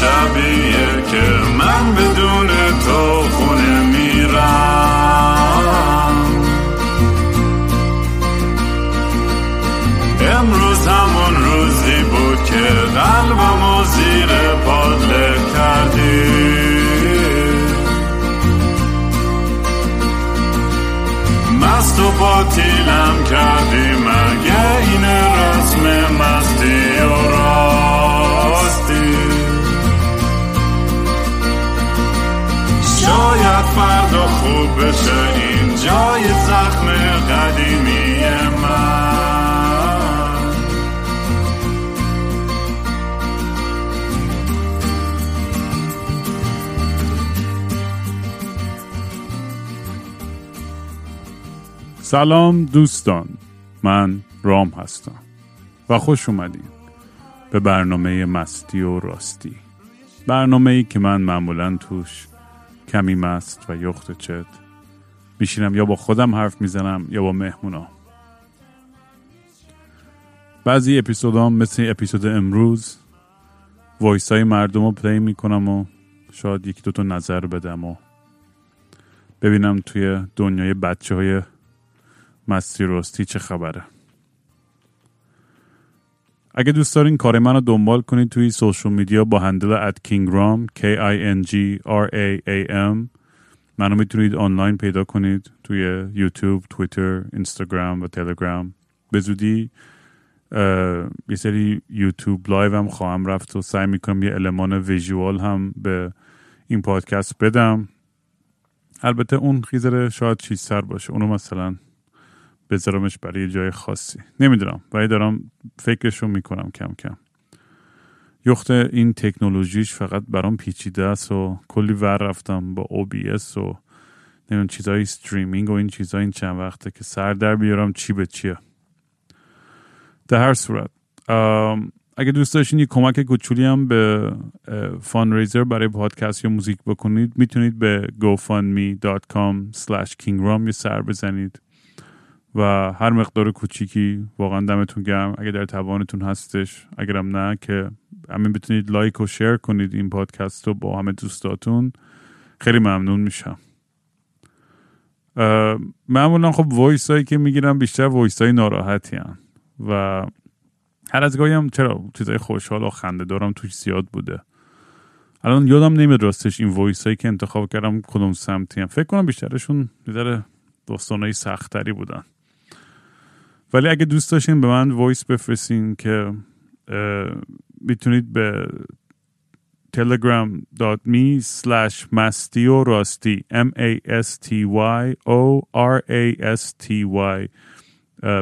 شبیه که من بدون سلام دوستان من رام هستم و خوش اومدین به برنامه مستی و راستی. برنامه ای که من معمولا توش کمی مست و یخده چت میشینم یا با خودم حرف می‌زنم یا با مهمونا. بعضی اپیزودام مثل اپیزود امروز voice های مردم رو play می‌کنم و شاید یکی دوتا نظر بدم و ببینم توی دنیای بچه های مستی راستی چه خبره؟ اگه دوست دارین کار من دنبال کنید توی social media با handle at kingram k i n g r a a m. منو می‌تونید آنلاین پیدا کنید توی یوتیوب، توییتر، اینستاگرام و تلگرام. به زودی یه سری یوتیوب live هم خواهم رفت و سعی می‌کنم یه المان visual هم به این پادکست بدم. البته اون خیزره شاید چیزتر باشه. اونو مثلا بذارمش برای یه جای خاصی. نمی‌دونم ولی دارم فکرشو می‌کنم کم کم. یخت این تکنولوژیش فقط برام پیچیده است و کلی ور رفتم با OBS و نمی‌دونم چیزای استریمینگ و این چیزای این چند وقته که سر در بیارم چی به چیه. در هر صورت اگه دوست داشتین یه کمک کوچولویی هم به fundraiser برای پادکست یا موزیک بکنید می‌تونید به gofundme.com kingram یه سر بزنید. و هر مقدار کوچیکی واقعا دمتون گرم. اگه در توانتون هستش اگرم نه که همین بتونید like و share کنید این پادکست رو با همه دوستاتون. خیلی ممنون میشم. معمولا خب voice هایی که می‌گیرم بیشتر voice های ناراحتی ان. و هر از گاهی هم چرا چیزای خوشحال و خنده دارم توش زیاد بوده. الان یادم نمیاد راستش این voice هایی که انتخاب کردم کدوم سمتی هم فکر کنم بیشترشون بیشتر داستانهای سختری بودن. ولی اگه دوست داشتین به من voice بفرستین که می‌تونید به telegram.me slash راستی m a s t y o r a s t y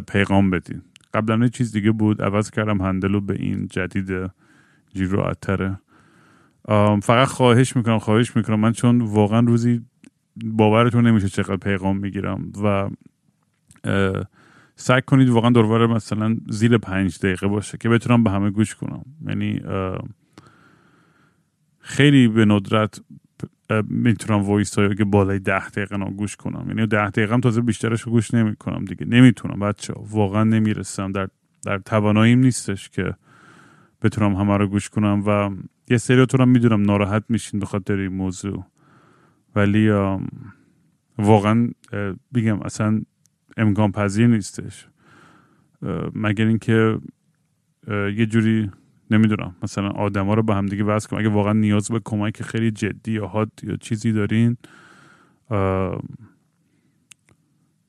پیغام بدین. قبلا چیز دیگه بود عوض کردم هندل رو به این جدید جیرو اتره. فقط خواهش می‌کنم خواهش می‌کنم. من چون واقعا روزی باورتون نمیشه چقدر پیغام می‌گیرم و سعی کنید واقعا دوربر مثلا زیر پنج دقیقه باشه که بتونم به همه گوش کنم. یعنی خیلی به ندرت می‌تونم وایس هایی که بالای ده دقیقه نا گوش کنم. یعنی ده دقیقه هم تازه بیشترش رو گوش نمی کنم دیگه. نمی‌تونم بچه واقعا نمی‌رسم. در, در تواناییم نیستش که بتونم همه رو گوش کنم و یه سریاتون هم می‌دونم ناراحت میشین به خاطر این موضوع. ولی واقعا بگم اصلا امکان پذیر نیستش مگر اینکه یه جوری نمی‌دونم مثلا آدما رو به هم دیگه وصل کنم. اگه واقعا نیاز به کمک خیلی جدی یا حاد یا چیزی دارین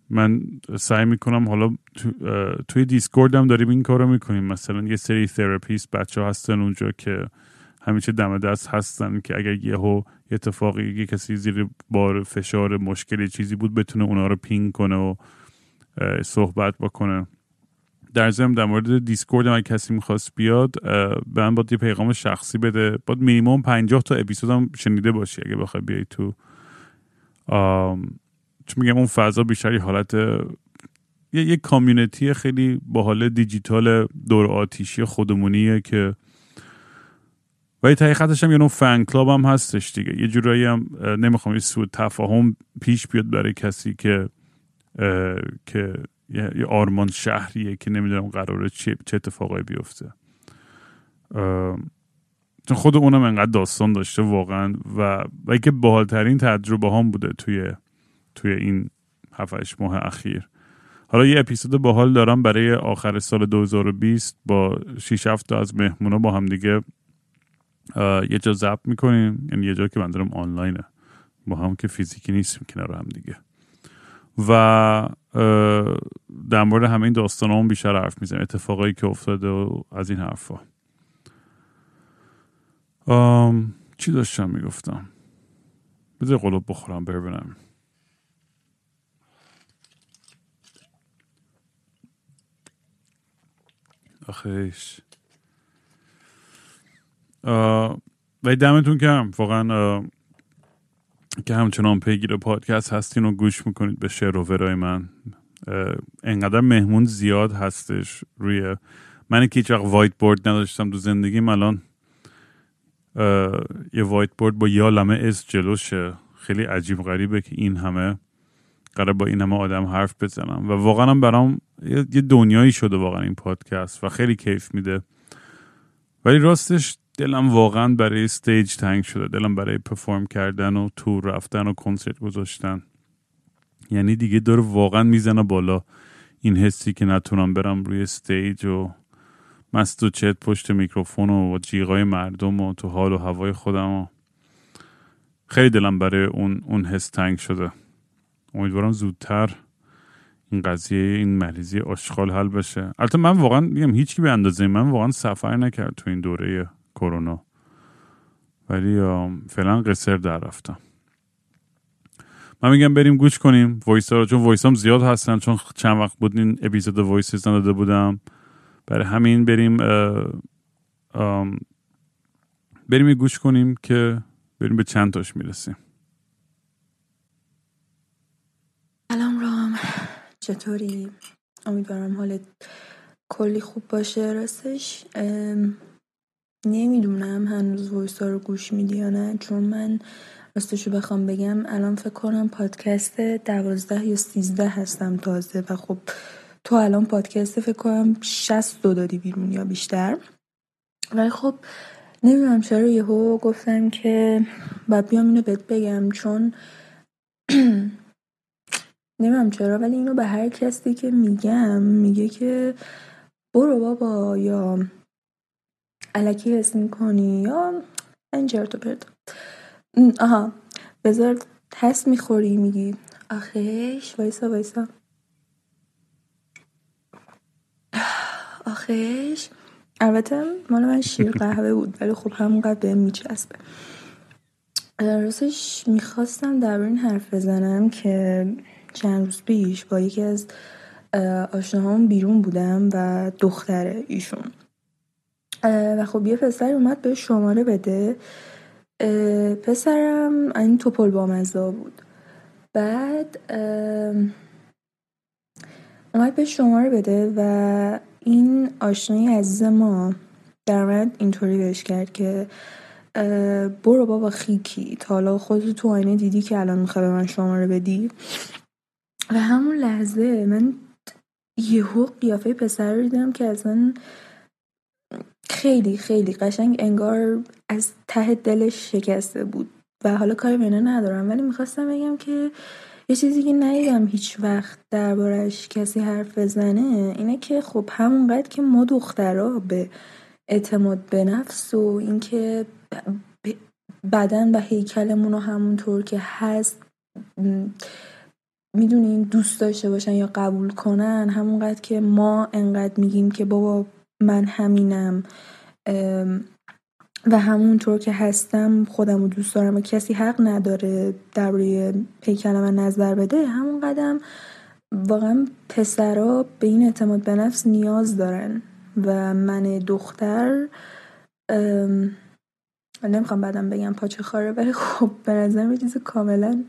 من سعی می‌کنم حالا تو، توی دیسکورد هم داریم این کار رو می‌کنیم. مثلا یه سری تراپیست بچه ها هستن اونجا که همیشه دم دست هستن که اگر یهو یه اتفاقی یه کسی زیر بار فشار مشکلی چیزی بود بتونه اونا رو ping کنه و صحبت بکنه. در ضمن در مورد دیسکورد هم کسی می‌خواست بیاد به من باید یه پیغام شخصی بده. باید مینیموم 50 تا اپیزود هم شنیده باشی اگه بخوای بیای تو. چون میگم اون فضا بیشتر یه حالت یه, یه community خیلی با حال دیجیتال دور آتیشی خودمونیه که و یه خطش هم یه نوع fan club هم هستش دیگه. یه جورایی هم نمی‌خوام یه سوء تفاهم پیش بیاد برای کسی که که یه آرمان شهریه که نمی‌دونم قراره چه, چه اتفاقایی بیفته. چون خود اونم انقدر داستان داشته واقعا و و که باحالترین تجربه هم بوده توی توی این 7 ماه اخیر. حالا یه اپیزود باحال دارم برای آخر سال 2020 با 6 7 تا از مهمونا با هم دیگه یه جا ضبط می‌کنیم. یعنی یه جا که من دارم آنلاینه. با هم که فیزیکی نیستیم کنار هم دیگه. و در مورد همه این داستان هم بیشتر حرف می‌زنیم. اتفاقایی که افتاده و از این حرفا چی داشتم می‌گفتم؟ بذار قلوب بخورم ببینم. آخیش. ولی دمتون گرم واقعا که همچنان پیگیر پادکست هستین و گوش می‌کنید به شر و ورای من. انقدر مهمون زیاد هستش روی من که هیچ whiteboard نداشتم تو زندگیم الان یه whiteboard با یه عالمه اسم جلومه. خیلی عجیب غریبه که این همه قرار با این همه آدم حرف بزنم. و واقعا برام یه دنیایی شده واقعا این پادکست و خیلی کیف میده. ولی راستش دلم واقعا برای stage تنگ شده. دلم برای perform کردن و تور رفتن و کنسرت گذاشتن. یعنی دیگه داره واقعا می‌زنه بالا این حسی که نتونم برم روی stage و مست و چت پشت میکروفون و جیغای مردم و تو حال و هوای خودم و خیلی دلم برای اون اون حس تنگ شده. امیدوارم زودتر این قضیه این مریضی آشغال حل بشه. البته من واقعا میگم هیچکی به اندازه من واقعا سفر نکرد تو این دوره کرونا. ولی فعلا قصر در رفتم. من میگم بریم گوش کنیم. voice رو چون voice هم زیاد هستن چون چند وقت بود این اپیزود voice نداده بودم. برای همین بریم بریم گوش کنیم که بریم به چند تاش می‌رسیم. سلام رام. چطوری؟ امیدوارم حالت کلی خوب باشه. راستش نمی‌دونم هنوز voice رو گوش میدی یا نه چون من راستشو بخوام بگم الان فکر کنم پادکست دوازده یا سیزده هستم تازه و خب تو الان پادکست فکر کنم شست دو دادی بیرون یا بیشتر. ولی خب نمی‌دونم چرا یهو گفتم که باید بیام اینو بهت بگم چون نمی‌دونم چرا ولی اینو به هر کسی که میگم میگه که برو بابا یا علکی حس می‌کنی یا تو پرد آها. بذار تست می‌خوری میگی. آخش وایسا وایسا. آخش. البته مال من شیر قهوه بود ولی خب همونقدر بهم میچسبه. راستش می‌خواستم در این حرف بزنم که چند روز پیش با یکی از آشناهام بیرون بودم و دختره ایشون. و خب یه پسر اومد به شماره بده. پسرم این توپل با بود. بعد اومد به شماره بده و این آشنایی عزیز ما در اینطوری بهش کرد که برو بابا خیکی. تا حالا خودت تو آینه دیدی که الان می‌خوای به من شماره بدی. و همون لحظه من یهو قیافه پسر رو دیدم که اصلا خیلی خیلی قشنگ انگار از ته دلش شکسته بود و حالا کاری به ندارم ولی می‌خواستم بگم که یه چیزی که ندیدم هیچ وقت دربارش کسی حرف بزنه اینه که خب همونقدر که ما دخترها به اعتماد به نفس و اینکه بدن و هیکلمون رو همونطور که هست می‌دونین دوست داشته باشن یا قبول کنن همونقدر که ما انقدر میگیم که بابا من همینم. و همونطور که هستم خودم رو دوست دارم و کسی حق نداره درباره پیکر من نظر بده همون قدم واقعا پسرا به این اعتماد به نفس نیاز دارن. و من دختر نمی‌خوام بعدم بگم پاچه خاره ولی خب به نظر یه چیز کاملا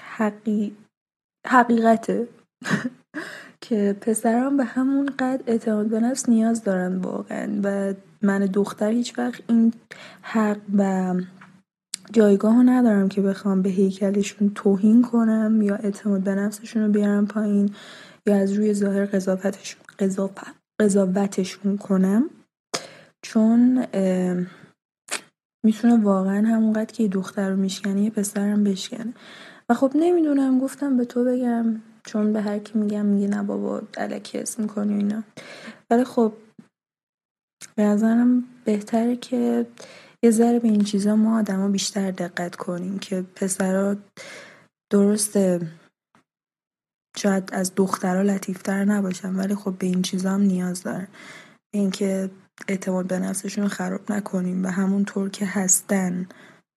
حقی... حقیقته. که پسران به همون قد اعتماد به نفس نیاز دارن واقعا. و من دختر هیچ وقت این حق و جایگاه ندارم که بخوام به هیکلشون توهین کنم یا اعتماد به نفسشون رو بیارم پایین یا از روی ظاهر قضاوتشون قضاوتشون کنم. چون می‌تونه واقعا همونقدر که دختر رو میشکنه یه پسرم بشکنه. و خب نمی‌دونم گفتم به تو بگم چون به هر کی میگم میگه نه بابا علکی اسم می‌کنی اینا. ولی خب به نظرم بهتره که یه ذره به این چیزا ما آدما بیشتر دقت کنیم که پسرا درسته شاید از دخترها لطیفتر نباشن ولی خب به این چیزا هم نیاز دارن. اینکه اعتماد به نفسشون خراب نکنیم و همونطور که هستن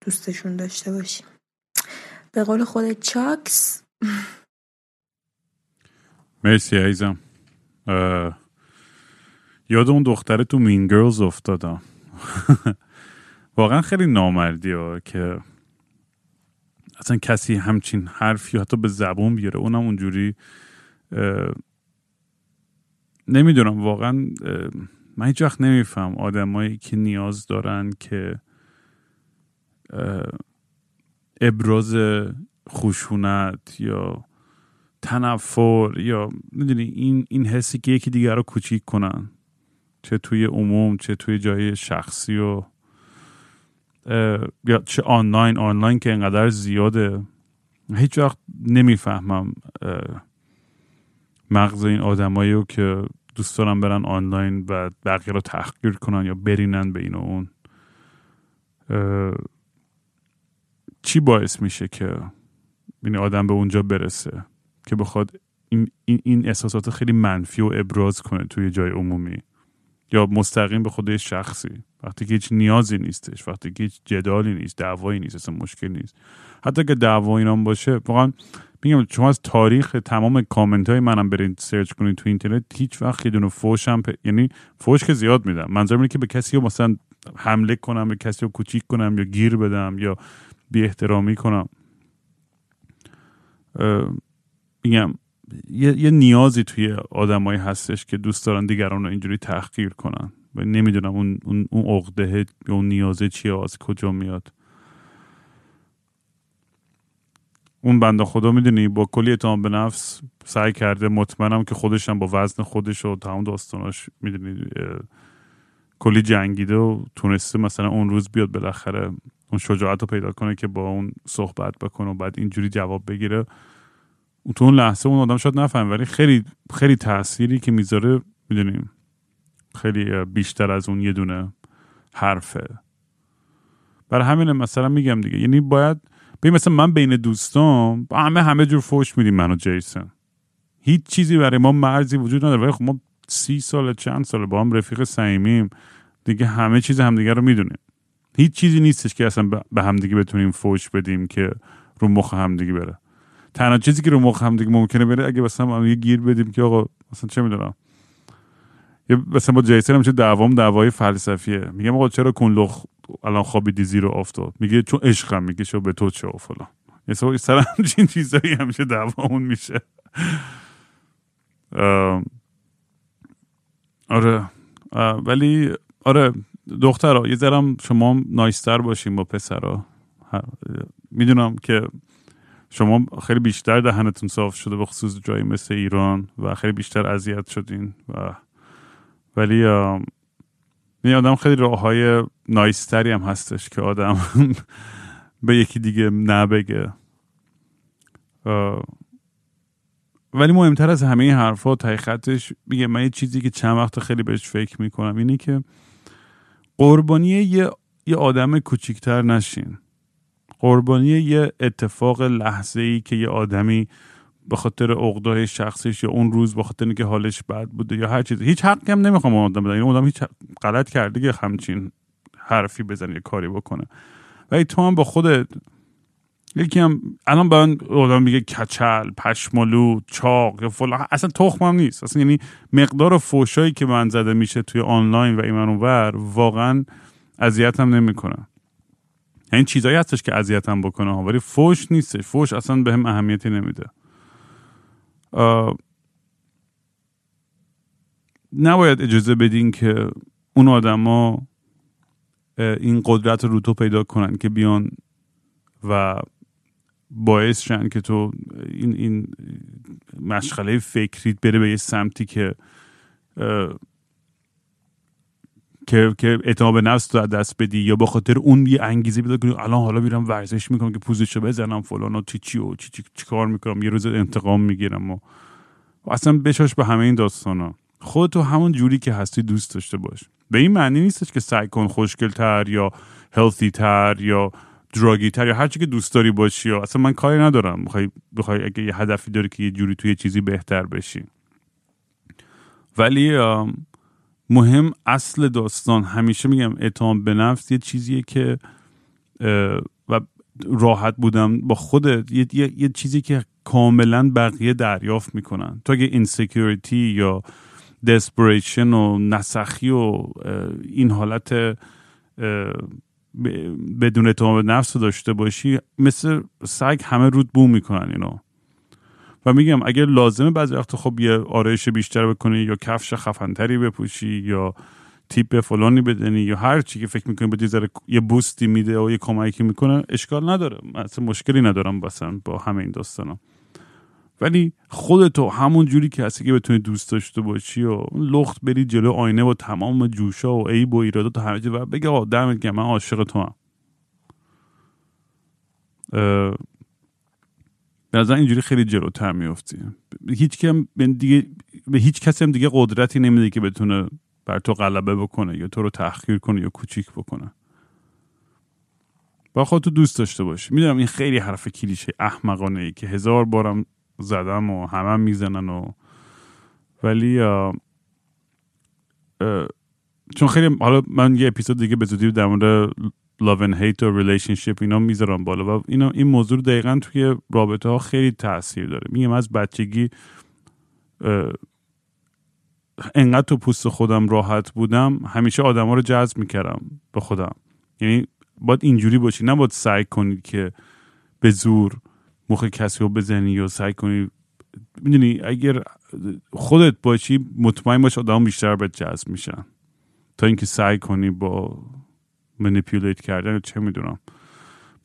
دوستشون داشته باشیم. به قول خود چاکس. مرسی عزیزم. یاد اون دختره تو مین گرلز افتادم واقعا خیلی نامردی ها که اصلا کسی همچین حرفی حتی به زبون بیاره. اونم اونجوری نمی‌دونم واقعا من هیچ وقت نمیفهم آدمایی که نیاز دارن که ابراز خشونت یا تنفر یا می‌دونی این این حسی که یکی دیگر رو کوچیک کنن. چه توی عموم چه توی جای شخصی و یا چه آنلاین آنلاین که انقدر زیاده. هیچ وقت نمی‌فهمم مغز این آدمایی رو که دوست دارن برن آنلاین و بقیه رو تحقیر کنن یا برینن به این و اون. چی باعث میشه که این آدم به اونجا برسه؟ که بخواد این, این, این احساسات خیلی منفی و ابراز کنه توی جای عمومی. یا مستقیم به خودش شخصی. وقتی که هیچ نیازی نیستش. وقتی که هیچ جدالی نیست. دعوایی نیست. اصلا مشکل نیست. حتی که دعوا اینام باشه واقعا میگم شما از تاریخ تمام کامنت های منم برید سرچ کنید تو اینترنت هیچ وقت یه دونه فوشم پ... یعنی فوش که زیاد میدم. منظورم اینه که به کسی رو مثلا حمله کنم به کسی رو کوچیک کنم یا گیر بدم یا بی احترامی کنم. میگم یه،, یه نیازی توی آدمایی هستش که دوست دارن دیگران رو اینجوری تحقیر کنن. و نمی‌دونم اون اون اون عقده اون نیازه چیه از کجا میاد. اون بنده خدا می‌دونی با کلی اعتماد به نفس سعی کرده مطمئنم که خودش هم با وزن خودش و تمام داستاناش می‌دونی کلی جنگیده و تونسته مثلا اون روز بیاد بالاخره اون شجاعت رو پیدا کنه که با اون صحبت بکنه و بعد اینجوری جواب بگیره. تو اون لحظه اون آدم شاید نفهم ولی خیلی خیلی تأثیری که می‌ذاره می‌دونیم خیلی بیشتر از اون یه دونه حرفه. برای همین مثلا میگم دیگه یعنی باید ببین مثلا من بین دوستان با همه همه جور فوش میدیم من و جیسن هیچ چیزی برای ما مرزی وجود نداره. ولی خب ما سی سال چند سال با هم رفیق صمیمیم. دیگه همه چیز همدیگه رو می‌دونیم. هیچ چیزی نیستش که اصلا به همدیگه بتونیم فوش بدیم که رو مخ همدیگه بره. تنها چیزی که رو مخ همدیگه ممکنه بره اگه مثلا یه گیر بدیم که آقا مثلا چه می‌دونم. یه مثلا با جیسن هم چه دعوام دعوای فلسفیه. میگم آقا چرا کنلخ الان خوابیدی زیر افتاد میگه چون عشقم میگه شو به تو چه فلان. یه سر همچین چیزایی همیشه دعوامون میشه. آره. ولی آره. دخترها یه ذرم شما نایستر باشیم با پسرا. می‌دونم که شما خیلی بیشتر دهنتون صاف شده به خصوص جایی مثل ایران و خیلی بیشتر اذیت شدین و ولی این آدم خیلی راه های نایستری هم هستش که آدم به یکی دیگه نبگه. ولی مهمتر از همه این حرفا تای خطش میگه من یه چیزی که چند وقت خیلی بهش فکر می‌کنم اینه که قربانی یه, یه آدم کوچیکتر نشین. قربانی یه اتفاق لحظه ای که یه آدمی به خاطر عقدای شخصیش یا اون روز به خاطر اینکه حالش بد بوده یا هر چیزی هیچ حقی هم نمی‌خوام آدم بدن. این آدم هیچ غلط کرده که همچین حرفی بزنه یه کاری بکنه. ولی تو هم با خودت یکی هم الان با آدم میگه کچل پشمالو چاق فلان. اصلا تخمم نیست. اصلا یعنی مقدار فوشایی که من زده میشه توی آنلاین و ایمن ور واقعا اذیتم نمی‌کنه. این چیزایی هستش که اذیتم بکنه ها ولی فوش نیستش. فوش اصلا به اهمیتی نمیده. نباید اجازه بدین که اون آدما این قدرت رو تو پیدا کنن که بیان و باعث شن که تو این, این مشغله فکریت بره به یه سمتی که که که اعتماد به نفس رو دست بدی یا به خاطر اون یه انگیزه پیدا کنی الان حالا میرم ورزش می‌کنم که پوزشو بزنم فلان و چی چی و چی, چی, چی کار می‌کنم یه روز انتقام می‌گیرم و اصلا بشاش به همه این داستانا. خودتو همون جوری که هستی دوست داشته باش. به این معنی نیستش که سعی کن خوشگل تر یا هلثی تر یا druggy تر یا هر چی که دوست داری باشی یا اصلا من کاری ندارم. بخوای بخوای اگه یه هدفی داری که یه جوری توی چیزی بهتر بشی. ولی مهم اصل داستان. همیشه میگم اعتماد به نفس یه چیزیه که و راحت بودن با خودت. یه, یه،, یه چیزی که کاملا بقیه دریافت می‌کنن. تو اگه insecurity یا desperation و نسخی و این حالت بدون اعتماد به نفس داشته باشی مثل سگ همه رود بو می‌کنن اینو. و میگم اگر لازمه بعضی وقت خب یه آرایش بیشتر بکنی یا کفش خفنتری بپوشی یا تیپ فلانی بدنی یا هر چی که فکر می‌کنی بدی ذره یه بوستی میده و یه کمکی می‌کنه اشکال نداره. اصلا مشکلی ندارم بسن با همه این داستانا. ولی خودتو همون جوری که هستی که بتونی دوست داشته باشی و لخت بری جلو آینه با تمام جوشا و عیب و ایرادات و همه و بگه آقا دمت من عاشق تو هم به نظر اینجوری خیلی جلوتر میفتی هیچ دیگه به هیچ کسی هم دیگه قدرتی نمیده که بتونه بر تو غلبه بکنه یا تو رو تحقیر کنه یا کوچیک بکنه. با خود تو دوست داشته باشی. می‌دونم این خیلی حرف کلیشه احمقانه ای که هزار بارم زدم و همه می‌زنن و ولی چون خیلی حالا من یه اپیزود دیگه به زودی در مورد love and hate و relationship اینا می‌ذارم بالا و اینا این موضوع دقیقا توی رابطه ها خیلی تاثیر داره. میگم از بچگی انقدر تو پوست خودم راحت بودم همیشه آدما رو جذب می‌کردم به خودم. یعنی باید اینجوری باشی نه سعی کنید که به زور مخ کسی رو بزنی یا سعی کنی می‌دونی اگر خودت باشی مطمئن باش آدم بیشتر به جذب میشن. تا اینکه سعی کنی با manipulate کردن چه می‌دونم.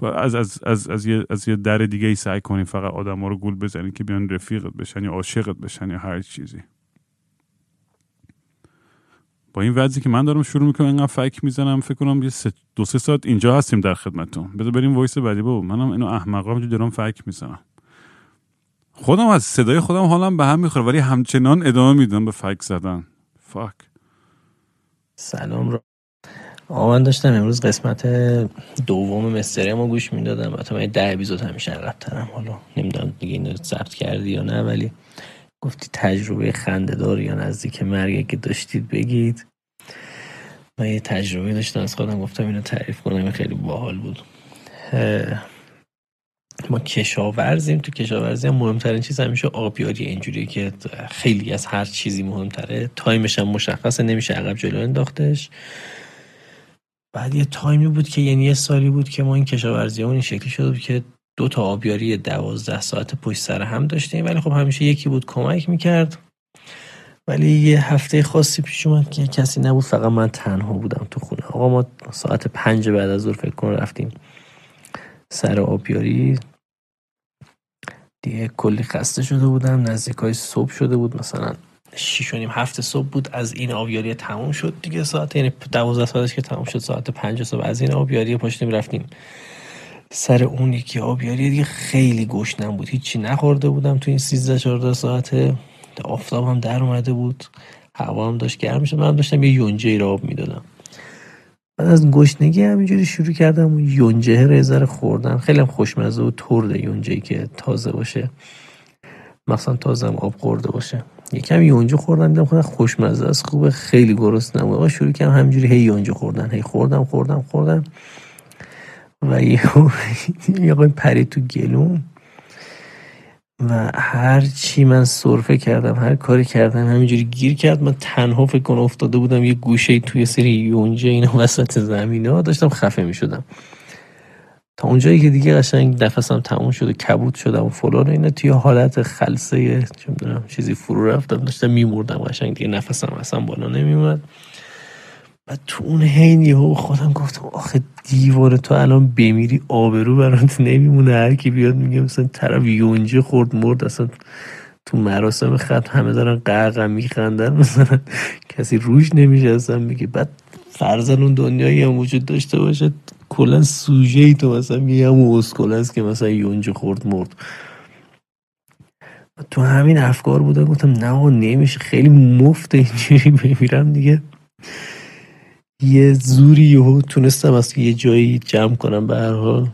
از از از از یه از یه در دیگه ای سعی کنی فقط آدم ها رو گول بزنی که بیان رفیقت بشن یا عاشقت بشن یا هر چیزی. با این وضعی که من دارم شروع می‌کنم اینقدر فک می‌زنم فکر کنم یه دو سه ساعت اینجا هستیم در خدمتتون. بذار بریم voice بعدی بابا. منم عین احمقا دارم فک می‌زنم. خودم از صدای خودم حالم به هم می‌خوره ولی همچنان ادامه میدم به فک زدن. فاک سلام رو من داشتم امروز قسمت دوم مستری ما گوش می‌دادم. و من ده اپیزود همیشه عقب حالا نمی‌دونم دیگه اینو ثبت کردی یا نه ولی گفتی تجربه خندهدار یا نزدیک مرگ که داشتید بگید. من یه تجربه داشتم از خودم گفتم اینو تعریف کنم خیلی باحال بود. ما کشاورزیم تو کشاورزی هم مهمترین چیز همیشه آبیاری اینجوری که خیلی از هر چیزی مهمتره. time ش هم مشخصه نمیشه عقب جلو انداختش. بعد یه time ی بود که یعنی یه سالی بود که ما این کشاورزی این شکلی شده بود که دو تا آبیاری دوازده ساعت پشت سر هم داشتیم. ولی خب همیشه یکی بود کمک می‌کرد. ولی یه هفته خاصی پیش اومد که کسی نبود. فقط من تنها بودم تو خونه. آقا ما ساعت پنج بعد از ظهر فکر کن رفتیم سر آبیاری. دیگه کلی خسته شده بودم. نزدیک های صبح شده بود. مثلا شیش و نیم هفت صبح بود. از این آبیاری تموم شد دیگه ساعت. یعنی دوازده ساعتش که تموم شد ساعت پنج صبح. از این آبیاری پاشتیم رفتیم سر اون یکی آبیاری دیگه خیلی گشنم بود. هیچی نخورده بودم تو این 13 14 ساعته. آفتاب هم در اومده بود. هوا هم داشت گرم شد من داشتم یه یونجه ای را آب می‌دادم. بعد از گشنگی همینجوری شروع کردم اون یونجه رزر خوردن خیلی هم خوشمزه و ترده یونجه که تازه باشه. مثلا تازه هم آب خورده باشه. یکم یونجه خوردم دیدم خودم خوشمزه است خوبه خیلی گرسنم و شروع کردم همینجوری هی یونجه خوردن هی خوردم خوردم خوردم. و یه پرید تو گلوم و هر چی من سرفه کردم هر کاری کردم همینجوری گیر کرد. من تنها فکر کنم افتاده بودم یه گوشه توی سری یونجه اینا وسط زمینه ها داشتم خفه می شدم تا اونجایی که دیگه قشنگ نفسم تموم شد و کبود شدم و فلان اینا توی حالت خلصه چه چیزی فرو رفتم داشتم میمردم قشنگ دیگه نفسم اصلا بالا نمیومد و تو اون حین یهو خودم گفتم آخه دیوانه تو الان بمیری آبرو برات نمیمونه. هر کی بیاد میگه مثلا طرف یونجه خورد مرد اصلا تو مراسم خط همه دارن قرقم میخندن. مثلا کسی روش نمیشه اصلا میگه بعد فرزن اون دنیایی هم وجود داشته باشه کلا سوژه ای تو مثلا میگه همون اسکول است که مثلا یونج خورد مرد. تو همین افکار بوده گفتم نه نمیشه. خیلی مفت اینجوری بمیرم دیگه. یه زوری یهو تونستم از یه جایی جمع کنم به هر حال.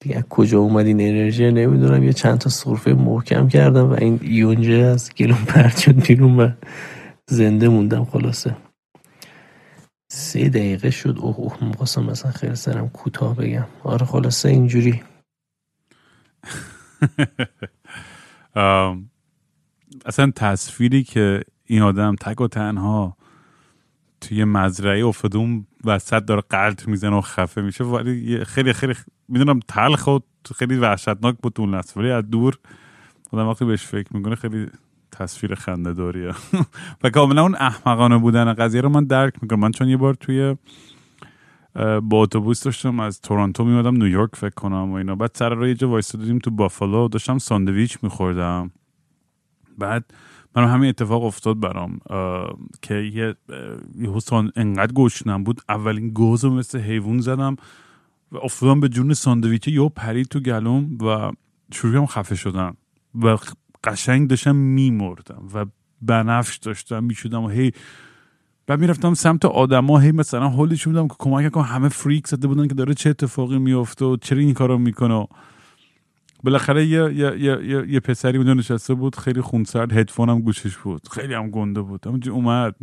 دیگه کجا اومد این انرژی نمی‌دونم یه چند تا صرفه محکم کردم و این یونجه از گلون پرد بیرون و زنده موندم خلاصه. سه دقیقه شد. اوه اوه می‌خواستم مثلا خیلی سرم کوتاه بگم. آره خلاصه اینجوری. اصلا تصویری که این آدم تک و تنها توی مزرعه افتاده اون وسط داره قلط می‌زنه و خفه میشه. ولی خیلی خیلی می‌دونم تلخ و خیلی وحشتناک بود اون لحظه. ولی از دور آدم وقتی بهش فکر می‌کنه خیلی تصویر خنده داریه و کاملا اون احمقانه بودن قضیه رو من درک می‌کنم. من چون یه بار توی با اتوبوس داشتم از تورنتو میمدم نیویورک فکر کنم و اینا. بعد سر راه یه جا وایستادیم تو بافالو داشتم ساندویچ میخوردم. بعد من همین اتفاق افتاد برام که یه یه انقدر گشنم بود اولین گوز رو مثل حیوان زدم و افتادم به جون ساندویچ یهو پرید تو گلوم و شروع خفه شدم و قشنگ داشتم میمردم و بنفش داشتم می‌شدم و هی بعد می‌رفتم سمت آدما هی مثلا حالش بودم که کمک کن همه فریک زده بودن که داره چه اتفاقی میفته و چرا این کارو می‌کنه بالاخره یه, یه, یه, یه, پسری اونجا نشسته بود خیلی خونسرد هدفون هم گوشش بود. خیلی هم گنده بود. همونجور اومد.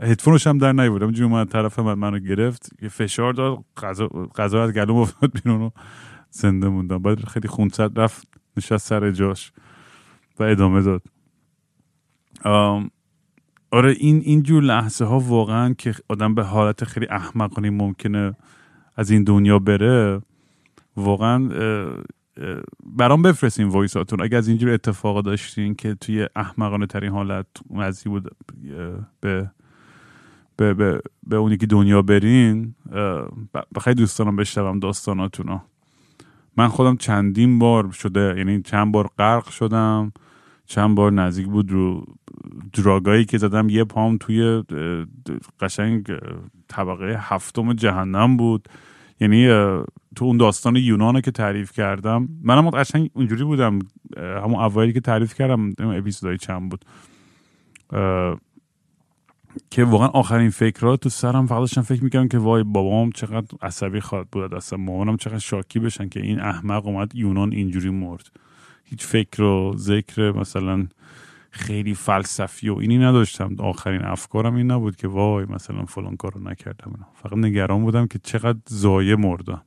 هدفونش هم در نیورد. همونجور اومد طرف من منو گرفت. یه فشار داد. غذا از گلوم افتاد بیرون و زنده موندم. بعد خیلی خونسرد رفت نشست سر جاش و ادامه داد. آره این اینجور لحظه ها واقعا که آدم به حالت خیلی احمقانی ممکنه از این دنیا بره واقعا برام بفرستین وایساتون. اگر از اینجور اتفاق داشتین که توی احمقانه ترین حالت مزی بود به به, به, به اونی که دنیا برین بخیلی دوست دارم بشنوم داستاناتونو. من خودم چندین بار شده یعنی چند بار غرق شدم چند بار نزدیک بود رو دراگایی که زدم یه پام توی قشنگ طبقه هفتم جهنم بود. یعنی تو اون داستان یونان که تعریف کردم منم قشنگ اونجوری بودم همون اوایلی که تعریف کردم اپیزودای چند بود. که واقعا آخرین فکرات تو سرم فقط داشتم فکر می‌کردم که وای بابام چقدر عصبی خواهد بود اصلا مامانم چقدر شاکی بشن که این احمق اومد یونان اینجوری مرد. هیچ فکر و ذکر مثلا خیلی فلسفی و اینی نداشتم. آخرین افکارم این نبود که وای مثلا فلان کارو نکردم فقط نگران بودم که چقدر ضایع مردم.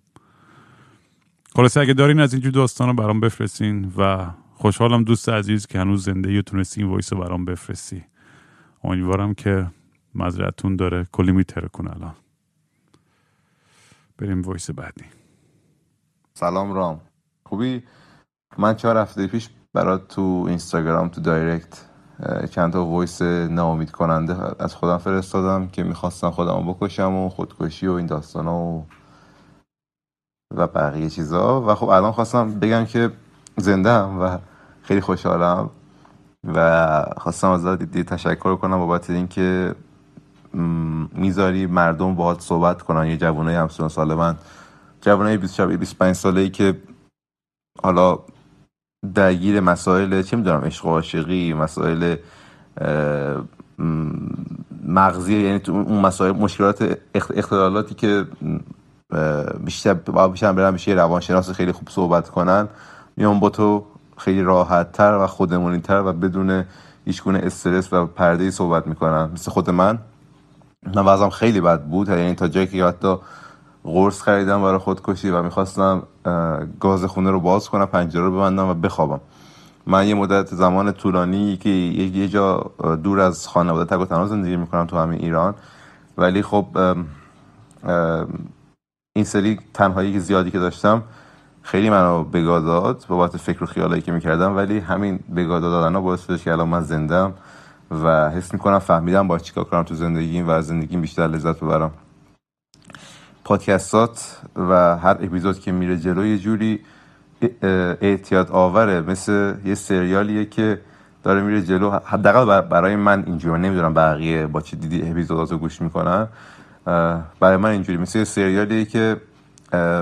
خلاصه اگه دارین از اینجور داستانا رو برام بفرستین و خوشحالم دوست عزیز که هنوز زنده‌ای و تونستی این voice رو برام بفرستی. امیدوارم که مذرتون داره کلی میتره کنه الان. بریم وایس بعدی. سلام رام. خوبی؟ من چهار هفته پیش برات تو اینستاگرام تو دایرکت چند تا وایس ناامید کننده از خودم فرستادم که می‌خواستم خودم بکشم و خودکشی و این داستان و و بقیه چیزا. و خب الان خواستم بگم که زنده و خیلی خوشحالم و خواستم از دیدی تشکر کنم بابت اینکه می‌ذاری مردم باهات صحبت کنن. یه جوانای همسون سال من جوانای 25 ساله ای که حالا درگیر مسائل چه می‌دونم عشق و عاشقی مسائل مغزی یعنی تو اون مسائل مشکلات اختلالاتی که بیشتر بیشتر برن میشه روانشناس خیلی خوب صحبت کنن میان با تو خیلی راحت تر و خودمونی تر و بدون هیچ گونه استرس و پرده صحبت می‌کنن. مثل خود من من وضعم خیلی بد بود یعنی تا جایی که حتی قرص خریدم برای خودکشی و می‌خواستم گاز خونه رو باز کنم پنجره رو ببندم و بخوابم. من یه مدت زمان طولانی که یه جا دور از خانواده تک و تنها زندگی می‌کنم تو همین ایران. ولی خب این سری تنهایی که زیادی که داشتم خیلی منو بگاه داد بابت فکر و خیالایی که می‌کردم. ولی همین بگاه دادن ها باعث شدش که الان من زندم و حس می‌کنم فهمیدم باید چیکار کنم تو زندگیم و زندگیم بیشتر لذت ببرم. پادکستات و هر اپیزود که میره جلو یه جوری اعتیاد آوره. مثل یه سریالیه که داره میره جلو. حداقل برای من اینجوری نمی‌دونم بقیه با چه دیدی اپیزوداتو گوش می‌کنن. برای من اینجوری مثل سریالی که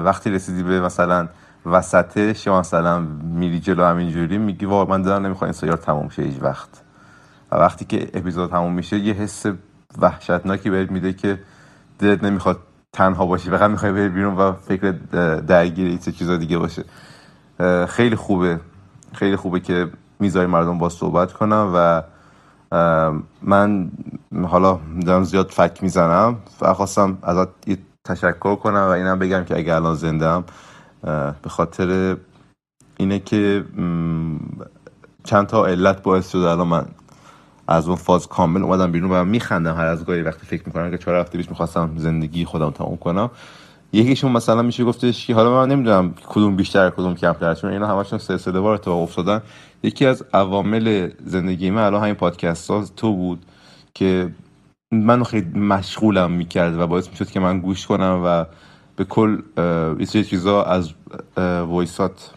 وقتی رسیدی به مثلا وسطش یا مثلا میری جلو همینجوری میگی واقعا من دارم نمی‌خوام این سریال تموم شه هیچ وقت. و وقتی که اپیزود تموم میشه یه حس وحشتناکی بهت میده که دلت نمی‌خواد تنها باشی فقط می‌خوای بری بیرون و فکر درگیری چه چیزا دیگه باشه. خیلی خوبه. خیلی خوبه که می‌ذاری مردم با صحبت کنم و من حالا دارم زیاد فک می‌زنم و خواستم ازت تشکر کنم و اینم بگم که اگر الان زنده به خاطر اینه که چند تا علت باعث شده الان من از اون فاز کامل اومدم بیرون و میخندم هر از گاهی وقتی فکر می‌کنم که چهار هفته پیش می‌خواستم زندگی خودم تموم کنم. یکیشون مثلا میشه گفتش که حالا من نمی‌دونم کدوم بیشتر کدوم کمتر چون اینا همشون سلسله وار اتفاق افتادن. یکی از عوامل زندگی من الان همین پادکست ها تو بود که منو خیلی مشغولم می‌کرد و باعث می‌شد که من گوش کنم و به کل یه چیزا از وایسات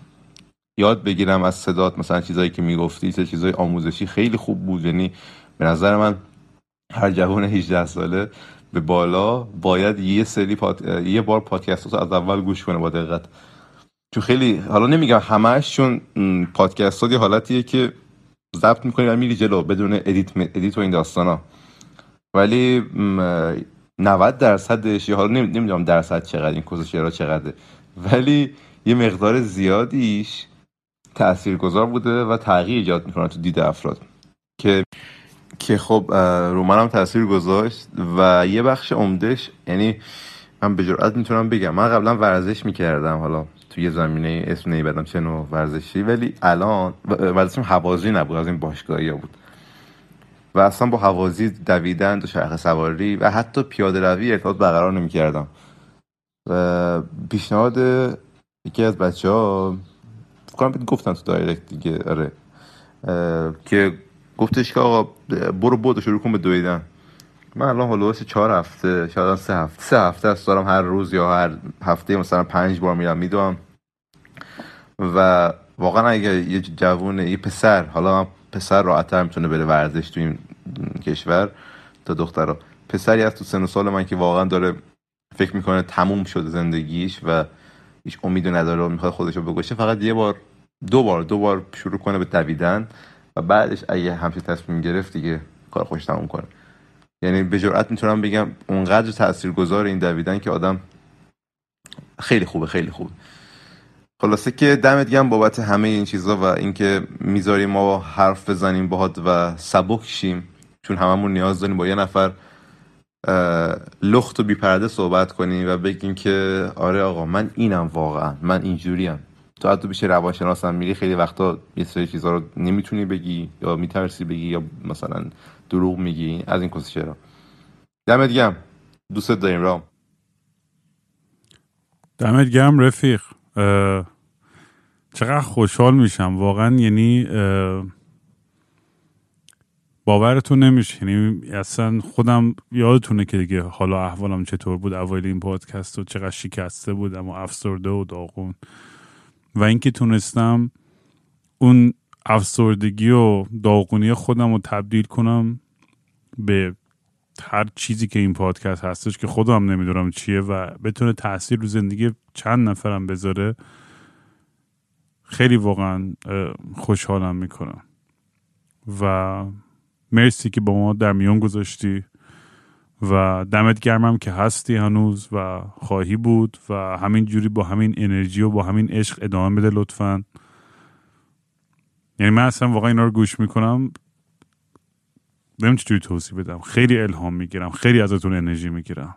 یاد بگیرم از صدات مثلا چیزایی که می‌گفتی چه چیزای آموزشی خیلی خوب بود. یعنی به نظر من هر جوان 18 ساله به بالا باید یه سری یه بار پادکست از اول گوش کنه با دقت. چون خیلی حالا نمیگم همش چون پادکست ها حالتیه که ضبط می‌کنی و میری جلو بدون edit, edit و این داستان ها. ولی 90 درصدش حالا نمی‌دونم درصد چقدر این کسشرا چقدره. ولی یه مقدار زیادیش تاثیرگذار بوده و تغییر ایجاد می‌کنه تو دید افراد. که که خب رو منم تاثیر گذاشت و یه بخش عمدهش یعنی من به جرئت می‌تونم بگم. من قبلا ورزش می‌کردم حالا توی زمینه اسم نیبدم چه نوع ورزشی ولی الان ورزشم حوازی نبود از این باشگاهی ها بود. و اصلا با حوازی دویدن و شرخ سواری و حتی پیاده روی ارتباط برقرار نمی‌کردم. و پیشنهاد یکی از بچه ها کنم گفتن تو دایرکت دیگه آره. که گفتش که آقا برو بود شروع کن به دویدن. من الان حلوش چهار هفته شاید سه هفته سه هفته است دارم هر روز یا هر هفته مثلا پنج بار میرم میدوم و واقعا اگه یه جوون یه پسر حالا پسر راحتتر می‌تونه بره ورزش تو این کشور تا دخترها پسری از تو سن و سال من که واقعا داره فکر می‌کنه تموم شده زندگیش و هیچ امیدی نداره می‌خواد خودش رو بگوشه فقط یه بار دو بار دو بار شروع کنه به دویدن و بعدش اگه همچه تصمیم گرفت دیگه کار خوش تموم کنه. یعنی به جرئت می‌تونم بگم اونقدر تاثیرگذار این دویدن که آدم خیلی خوبه خیلی خوبه خلاصه که دمت گرم بابت همه این چیزا و اینکه می‌ذاریم ما حرف بزنیم باهات و سبک شیم. چون هممون نیاز داریم با یه نفر لخت و بیپرده صحبت کنیم و بگیم که آره آقا من اینم واقعا من اینجوریم. تو حتی بشه روانشناس هم میری خیلی وقتا یه سری چیزها رو نمی‌تونی بگی یا میترسی بگی یا مثلا دروغ میگی از این کسی چرا؟ دمت گرم. دوست داریم رام. دمت گرم رفیق. چقدر خوشحال میشم. واقعا یعنی باورتون نمیشه. یعنی اصلا خودم یادتونه که دیگه حالا احوالم چطور بود اوایل این پادکست و چقدر شکسته بودم و افسرده و داغون. و اینکه تونستم اون افسردگی و داغونی خودم رو تبدیل کنم به هر چیزی که این پادکست هستش که خودم نمی‌دونم چیه و بتونه تاثیر رو زندگی چند نفرم بذاره خیلی واقعا خوشحالم می‌کنم. و مرسی که با ما در میان گذاشتی و دمت گرمم که هستی هنوز و خواهی بود و همین جوری با همین انرژی و با همین عشق ادامه بده لطفا. یعنی من اصلا واقعا اینا رو گوش می‌کنم. نمیم چجوری توضیح بدم. خیلی الهام می‌گیرم. خیلی ازتون انرژی می‌گیرم.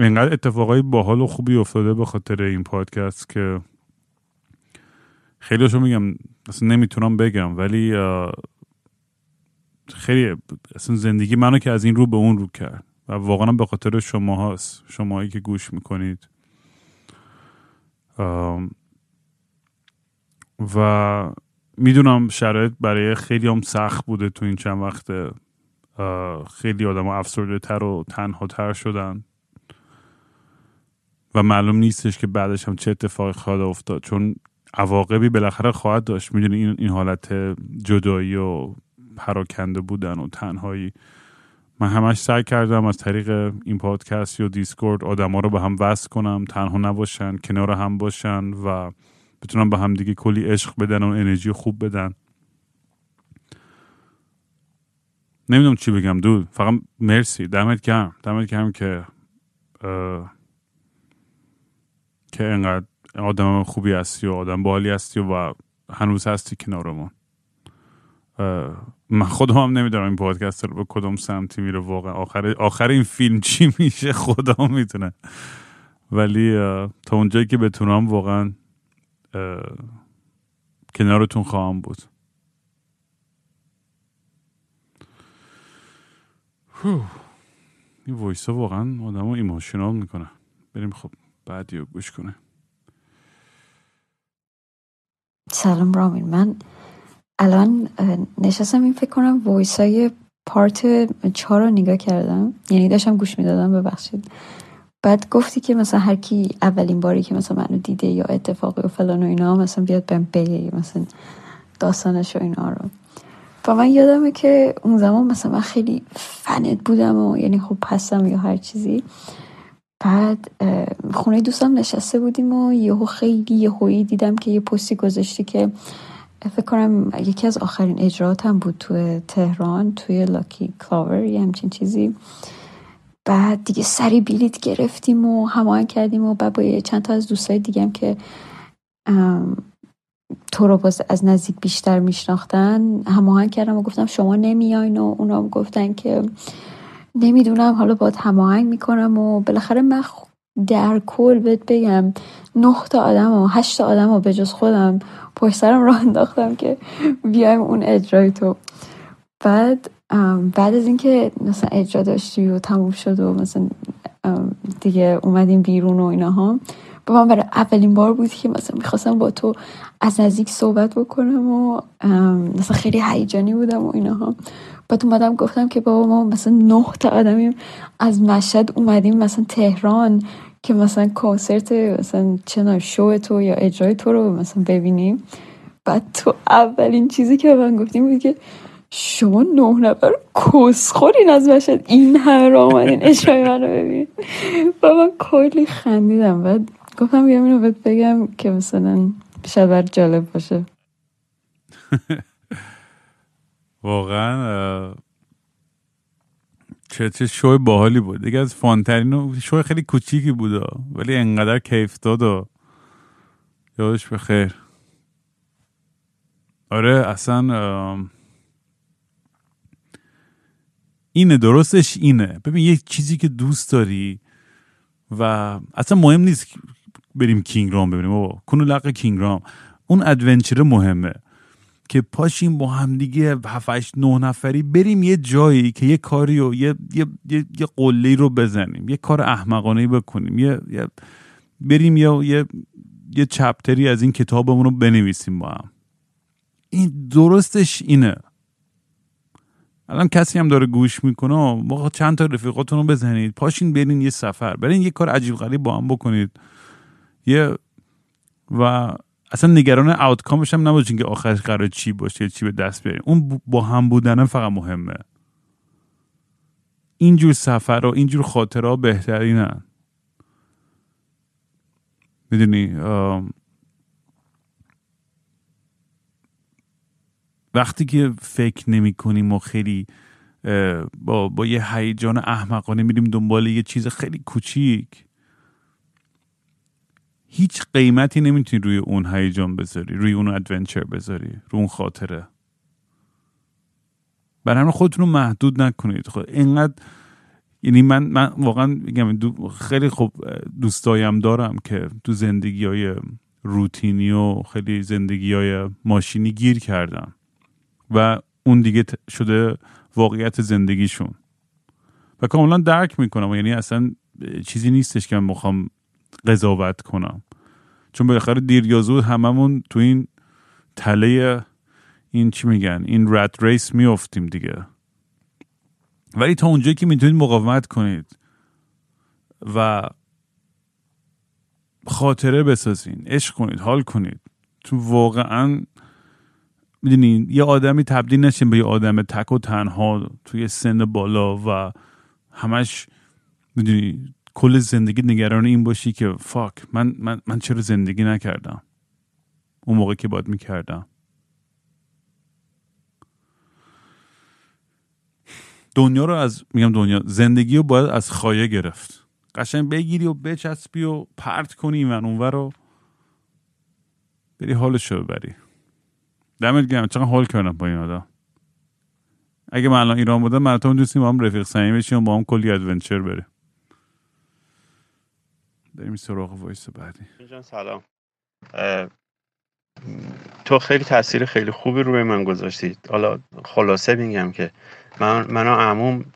اینقدر اتفاقای باحال و خوبی افتاده به خاطر این پادکست که خیلیشو میگم اصلا نمی‌تونم بگم ولی خیلی اصلا زندگی منو که از این رو به اون رو کرد. و واقعا به خاطر شما هاست شمایی که گوش می‌کنید. و می‌دونم شرایط برای خیلی هم سخت بوده تو این چند وقت خیلی آدم افسرده تر و تنها تر شدن. و معلوم نیستش که بعدش هم چه اتفاقی خواهد افتاد. چون عواقبی بالاخره خواهد داشت. می‌دونی این, این حالت جدایی و پراکنده بودن و تنهایی. من همش سعی کردم از طریق این پادکست یا دیسکورد آدما رو به هم وصل کنم تنها نباشن کنار هم باشن و بتونم به هم دیگه کلی عشق بدن و انرژی خوب بدن. نمی‌دونم چی بگم دود. فقط مرسی. دمت گرم. دمت گرم که که انقدر آدم خوبی هستی و آدم بالی هستی و هنوز هستی کنارمون. من خودم هم نمی‌دونم این پادکست رو به کدوم سمتی میره. واقعا آخر, آخر این فیلم چی میشه خدا می‌تونه ولی تا اونجایی که بتونم واقعا کنارتون خواهم بود. این voice ها واقعا آدم رو emotional می‌کنه. بریم خب بعدی رو گوش کنه. سلام رامین. من الان نشستم این فکر کنم voice های part چهار رو نگاه کردم. یعنی داشتم گوش می‌دادم ببخشید. بعد گفتی که مثلا هر کی اولین باری که مثلا منو دیده یا اتفاقی و فلان و اینا مثلا بیاد بهم بگه مثلا داستانش و اینا رو. و من یادمه که اون زمان مثلا من خیلی فنت بودم و یعنی خب هستم یا هر چیزی. بعد خونه دوستم نشسته بودیم و یهو خیلی یهویی دیدم که یه پستی گذاشتی که فکر کنم یکی از آخرین اجراتم بود توی تهران توی لاکی کلاور یه همچین چیزی. بعد دیگه سری بلیت گرفتیم و هماهنگ کردیم و بعد با چند تا از دوستای دیگم که تو رو باز از نزدیک بیشتر میشناختن هماهنگ کردم و گفتم شما نمیاین و اونا گفتن که نمی‌دونم. حالا باید هماهنگ می‌کنم و بالاخره من در کل بهت بگم نه تا آدم و هشت آدم و به جز خودم پشت سرم راه انداختم که بیایم اون اجرای تو. بعد بعد از اینکه مثلا اجرا داشتی و تموم شد و مثلا دیگه اومدیم بیرون و ایناها با من برای اولین بار بود که مثلا می‌خواستم با تو از نزدیک صحبت بکنم و مثلا خیلی هیجانی بودم و ایناها. بعد اومدم گفتم که بابا ما مثلا نه تا آدمیم. از مشهد اومدیم مثلا تهران که مثلا کنسرت مثلا چه شو تو یا اجرای تو رو مثلا ببینیم. بعد تو اولین چیزی که من گفتیم بود که شما نه نفر کسخورین از مشهد. این همه را آمدین اجرای من رو ببین و من کلی خندیدم. بعد گفتم بیام اینو بهت بگم که مثلا شاید جالب باشه. واقعا چه چه شوی باحالی بود. دیگه از فانترین و شوی خیلی کوچیکی بود ولی انقدر کیف داد و یادش بخیر آره اصلا اینه درستش اینه. ببین یه چیزی که دوست داری و اصلا مهم نیست بریم کینگ رام ببینیم بابا. کنو لق کینگ رام. اون ادونچر مهمه. که پاشیم با همدیگه هفت نه نفری بریم یه جایی که یه کاری و یه یه یه, یه قله رو بزنیم یه کار احمقانه بکنیم یه, یه بریم یا یه یه چپتری از این کتابمون رو بنویسیم با هم. این درستش اینه. الان کسی هم داره گوش می‌کنه موقع چند تا رفیقاتون رو بزنید. پاشین برین یه سفر برین یه کار عجیب غریب با هم بکنید. یه و اصلا نگران آوتکامش هم نباشین که آخرش قرار چی باشه چی به دست بیارین اون با هم بودن فقط مهمه. اینجور سفر و اینجور خاطره بهترینن. می‌دونی وقتی که فکر نمی کنیم و خیلی با, با یه هیجان احمقانه میریم دنبال یه چیز خیلی کوچیک. هیچ قیمتی نمی‌تونی روی اون هیجان بذاری روی اون ادونچر بذاری روی اون خاطره. برای همین خودتون رو محدود نکنید. خود اینقدر یعنی من من واقعا میگم خیلی خوب دوستایم دارم که تو زندگی های روتینی و خیلی زندگی های ماشینی گیر کردم و اون دیگه شده واقعیت زندگیشون. و کاملا درک می‌کنم یعنی اصلا چیزی نیستش که من می‌خوام قضاوت کنم. چون بالاخره دیر یا زود هممون تو این تله این چی میگن این رد ریس میافتیم دیگه. ولی تا اونجایی که می‌تونید مقاومت کنید و خاطره بسازین عشق کنید حال کنید. تو واقعا می‌دونی یه آدمی تبدیل نشیم به یه آدم تک و تنها توی سن بالا و همش می‌دونی کل زندگی نگران این باشی که فاک من, من, من چرا زندگی نکردم؟ اون موقع که باید می‌کردم. دنیا رو از میگم دنیا زندگی رو باید از خایه گرفت. قشنگ بگیری و بچسبی و پرت کنی من اونور رو. بری حالش رو ببری. دمت گرم. چقدر حال کردم با این آدم. اگه من الان ایران بودم من دوستیم با هم رفیق صمیمی بشیم با هم کلی adventure بره بریم سراغ voice بعدی. جان سلام. تو خیلی تاثیر خیلی خوبی روی من گذاشتید حالا خلاصه میگم که من من و عموم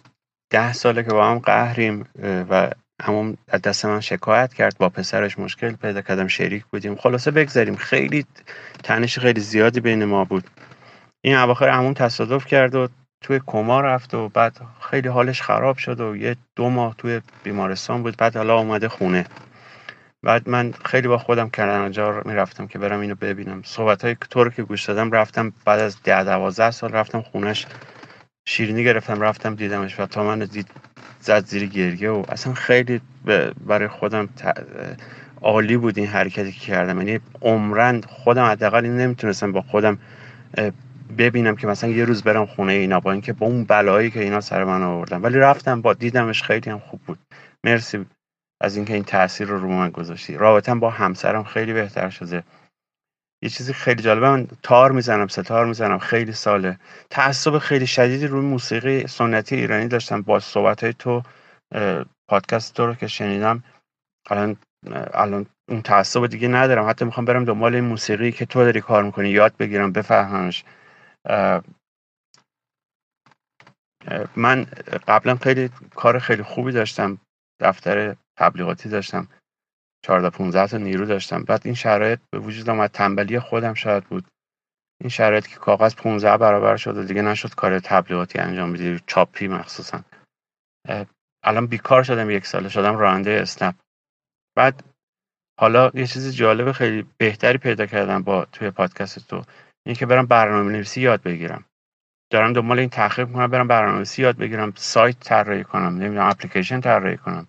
ده ساله که با هم قهریم و اومد از دست من شکایت کرد. با پسرش مشکل پیدا کردم شریک بودیم. خلاصه بگذاریم خیلی تنش خیلی زیادی بین ما بود. این اواخر همون تصادف کرد و توی کما رفت و بعد خیلی حالش خراب شد و یه دو ماه توی بیمارستان بود. بعد حالا اومده خونه. بعد من خیلی با خودم کلنجار می‌رفتم که برم اینو ببینم. صحبت های تو رو که گوش دادم رفتم بعد از ده دوازده سال رفتم خونش شیرینی گرفتم رفتم دیدمش و تا من دید زد زیر گریه و اصلا خیلی برای خودم عالی بود این حرکتی که کردم. یعنی عمرن خودم حداقل نمی‌تونستم با خودم ببینم که مثلا یه روز برم خونه اینا با اینکه با اون بلایی که اینا سر من آوردن. ولی رفتم با دیدمش خیلی هم خوب بود. مرسی. از اینکه این تاثیر رو رو من گذاشتی. رابطم با همسرم خیلی بهتر شده. یه چیزی خیلی جالبه من تار می‌زنم ستار می‌زنم خیلی ساله. تعصب خیلی شدیدی روی موسیقی سنتی ایرانی داشتم. با صحبت های تو پادکست تو رو که شنیدم الان الان اون تعصب دیگه ندارم. حتی می‌خوام برم دنبال این موسیقی که تو داری کار می‌کنی یاد بگیرم بفهممش. من قبلا خیلی کار خیلی خوبی داشتم. دفتر تبلیغاتی داشتم. 14 15 تا نیرو داشتم. بعد این شرایط به وجود آمد. تنبلی خودم شاید بود. این شرایط که کاغذ 15 برابر شد و دیگه نشد کار تبلیغاتی انجام بدی. چاپی مخصوصا. الان بیکار شدم یک ساله. شدم راننده اسنپ. بعد حالا یه چیز جالب خیلی بهتری پیدا کردم با توی پادکست تو. این که برم برنامه نویسی یاد بگیرم. دارم دنبال این تحقیق می‌کنم برم برنامه نویسی یاد بگیرم. سایت طراحی کنم. نمی‌دونم اپلیکیشن طراحی کنم.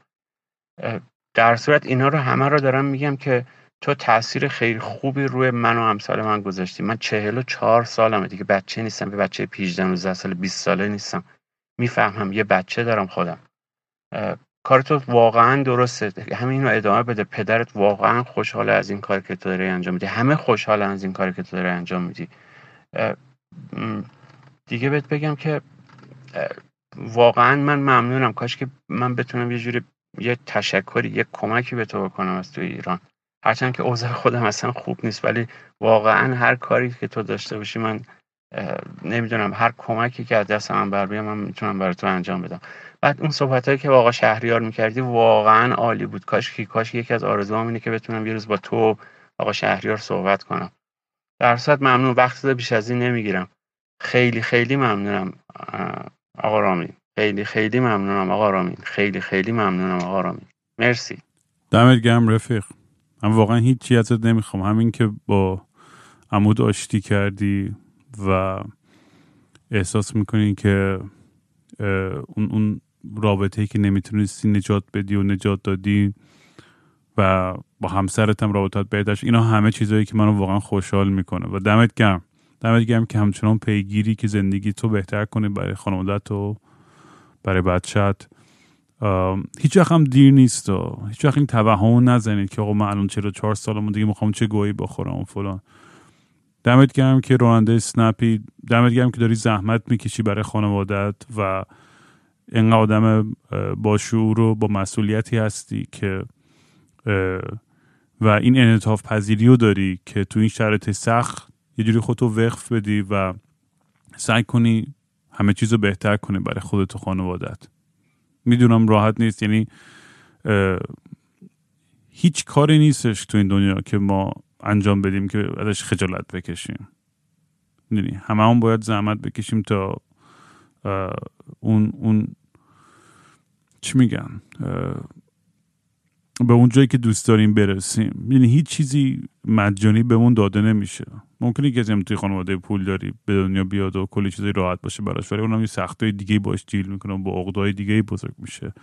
در صورت اینا رو همه رو دارم میگم که تو تاثیر خیلی خوبی روی من و امثال من گذاشتی. من چهل و چهار سالمه دیگه بچه نیستم به بچه 18 19 سال 20 ساله نیستم. می‌فهمم یه بچه دارم خودم. کار تو واقعا درسته. همین رو ادامه بده. پدرت واقعا خوشحاله از این کار که تو داری انجام میدی. همه خوشحالن از این کاری که تو داری انجام میدی. دیگه بهت بگم که واقعا من ممنونم. کاش که من بتونم یه جوری یه تشکری یه کمکی به تو بکنم از توی ایران. هرچند که اوضاع خودم اصلا خوب نیست ولی واقعا هر کاری که تو داشته باشی من نمی‌دونم هر کمکی که از دست من بر من می‌تونم برای تو انجام بدم. بعد اون صحبت هایی که واقعا شهریار می‌کردی واقعا عالی بود. کاش که کاش یکی از آرزوام اینه که بتونم یه روز با تو آقا شهریار صحبت کنم. در ممنون. وقت بیش از این نمی‌گیرم. خیلی خیلی ممنونم آقا رامین خیلی خیلی ممنونم آقا رامین. خیلی خیلی ممنونم آقا رامین. مرسی. دمت گرم رفیق. من واقعا هیچی ازت نمی‌خوام. همین که با عمود آشتی کردی و احساس می‌کنی که اون, اون رابطه ای که نمی‌تونستی نجات بدی و نجات دادی و با همسرت هم رابطات بهتر اینا همه چیزهایی که منو واقعا خوشحال می‌کنه. و دمت گرم. دمت گرم که همچنان پیگیری که زندگی تو بهتر کنی برای خانوادت و برای بچت هیچ وقت هم دیر نیست و هیچ وقت این توهم نزنید که آقا من الان چرا چهار سالمون دیگه می‌خوام چه گویی بخورم و فلان. دمت گرم که راننده سنپی دمت گرم که داری زحمت می‌کشی برای خانوادت و اینقدر آدم با شعور و با مسئولیتی هستی که و این انعطاف پذیری رو داری که تو این شرایط سخت یه جوری خودتو وقف بدی و سعی کنی همه چیز رو بهتر کنی برای خودت و خانوادت می‌دونم راحت نیست یعنی هیچ کاری نیستش تو این دنیا که ما انجام بدیم که ازش خجالت بکشیم. می‌دونی؟ همه هم باید زحمت بکشیم تا اون اون چی میگن به اون جایی که دوست داریم برسیم. یعنی هیچ چیزی مجانی بهمون داده نمیشه. ممکنه کسی هم توی خانواده پول داری به دنیا بیاد و کلی چیزی راحت باشه براش ولی اونم یه سختای دیگه باش دیل می‌کنه با عقدای دیگه بزرگ میشه.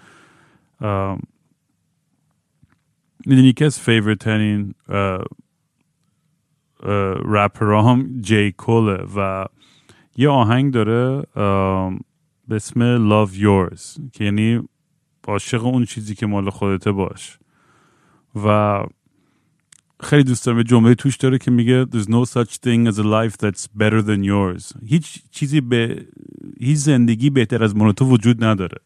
می‌دونی یکی از فیورت ترین رپرام جی کوله و یه آهنگ داره به اسم Love Yours که یعنی عاشق اون چیزی که مال خودته باش. و خیلی دوست دارم جمله توش داره که میگه There's no such thing as a life that's better than yours. هیچ چیزی به هیچ زندگی بهتر از مال تو وجود نداره.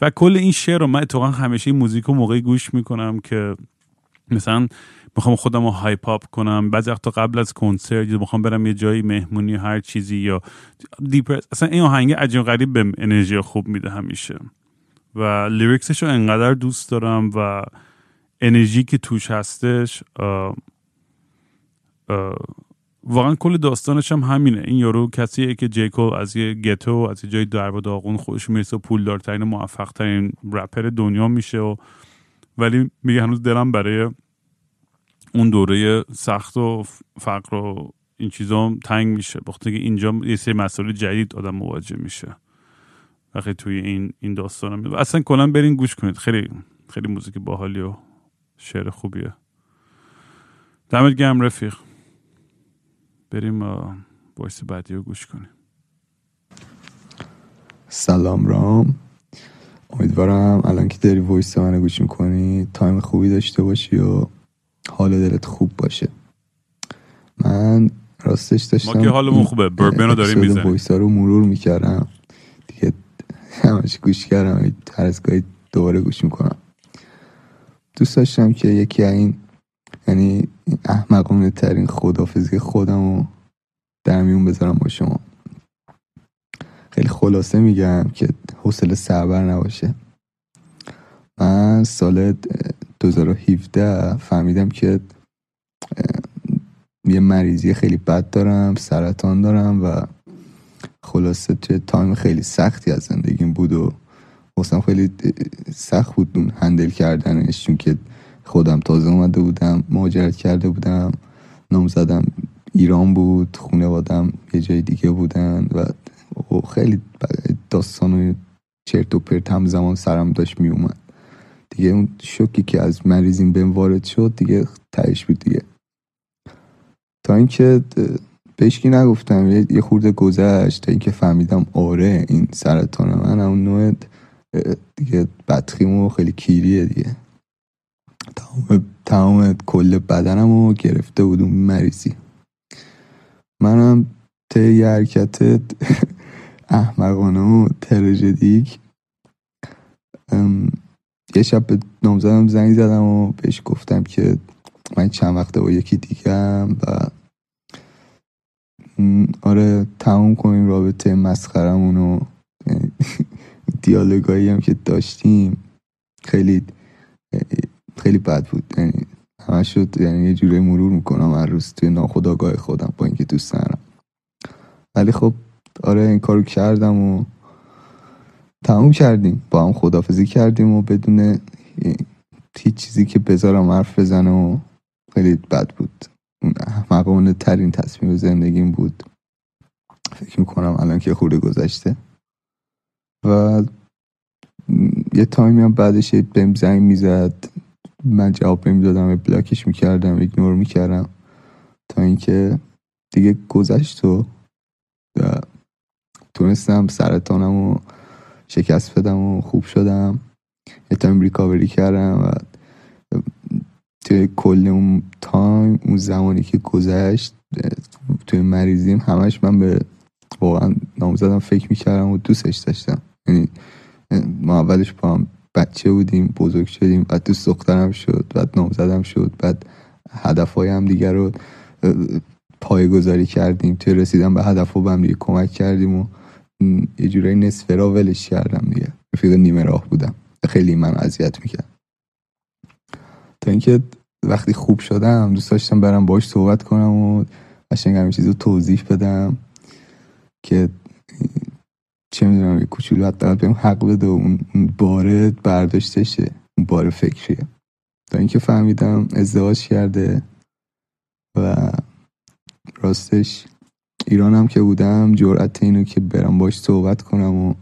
و کل این شعر رو من اتفاقا همیشه این موزیک رو موقعی گوش می‌کنم که مثلا می‌خوام خودم رو hype up کنم. بعضی وقتا قبل از کنسرت یا می‌خوام برم یه جایی مهمونی هر چیزی یا depress اصلا این آهنگ عجیب غریب به انرژی خوب میده همیشه. و lyrics ش رو انقدر دوست دارم و انرژی که توش هستش واقعا کل داستانش هم همینه. این یارو کسیه که جیکول از یه ghetto از یه جای درب و داغون خودش می‌رسه پولدارترین موفق ترین رپر دنیا میشه و ولی میگه هنوز دلم برای اون دوره سخت و فقر و این چیزا تنگ میشه. بخاطر اینجا یه سری مسائل جدید آدم مواجه میشه. وقتی توی این این داستان و اصلا کلا برین گوش کنید. خیلی خیلی موزیک باحالی و شعر خوبیه. دمت گرم رفیق. بریم voice بعدی رو گوش کنیم. سلام رام. امیدوارم الان که داری voice منو گوش می‌کنی time خوبی داشته باشی و حال دلت خوب باشه. من راستش داشتم ما که حالمون خوبه. بربن رو داریم می‌زنیم. voice رو مرور می‌کردم. همش گوش کردم هر از گاهی دوباره گوش می‌کنم. دوست داشتم که یکی این یعنی احمقانه ترین خدافظی خودم رو در میون بذارم با شما. خیلی خلاصه میگم که حوصله سربر نباشه. من سال 2017 فهمیدم که یه مریضی خیلی بد دارم سرطان دارم و خلاصه توی تایم خیلی سختی از زندگیم بود و واسم خیلی سخت بود اون هندل کردنش چون که خودم تازه اومده بودم مهاجرت کرده بودم زدم ایران بود خونوادم یه جای دیگه بودن و خیلی داستان و چرت و پرت هم زمان سرم داشت می اومد دیگه اون شوکی که از مریضیم بهم وارد شد دیگه تهش بود دیگه. تا اینکه بهشکی نگفتم یه خورده گذشت تا اینکه فهمیدم آره این سرطان من اون نوع دیگه بدخیمو خیلی کیریه دیگه. تمام تمام کل بدنم رو گرفته بود اون مریضی. منم طی یه حرکت احمقانه و تراژدیک یه شب به نامزدم زنگ زدم و بهش گفتم که من چند وقته با یکی دیگم و آره تموم کنیم رابطه مسخرمون و دیالوگایی هم که داشتیم خیلی خیلی بد بود. یعنی همه شد یعنی یه جوری مرور می‌کنم هر روز توی ناخداگاه خودم با اینکه دوست دارم ولی خب آره این کارو کردم و تموم کردیم. با هم خدافزی کردیم و بدون هیچ چیزی که بذارم حرف بزنه و خیلی بد بود. مقامونه ترین تصمیم زندگیم بود. فکر می‌کنم الان که خورده گذشته. و یه time ی هم بعدش بهم زنگ می‌زد. من جواب نمی‌دادم block ش می‌کردم ignore می‌کردم. تا اینکه دیگه گذشت و تونستم سرطانم و شکست بدم و خوب شدم. یه time recovery کردم و توی کل اون time اون زمانی که گذشت توی مریضیم همش من به واقعا نامزدم فکر می‌کردم و دوستش داشتم. یعنی ما اولش با هم بچه بودیم بزرگ شدیم بعد دوست دخترم شد بعد نامزدم شد بعد هدفهای هم دیگر رو پای گذاری کردیم. توی رسیدن به هدف به هم دیگه کمک کردیم و یه جورایی نصف را ولش کردم دیگه. رفیق نیمه راه بودم. خیلی من اذیت می‌کرد تا اینکه وقتی خوب شدم دوست داشتم برم باش صحبت کنم و قشنگ همین چیز رو توضیح بدم که چه می‌دونم یه کوچولو حداقل بهم حق بده و اون باره برداشتشه اون بار فکریه. تا اینکه فهمیدم ازدواج کرده و راستش ایران هم که بودم جرأت اینو که برم باش صحبت کنم و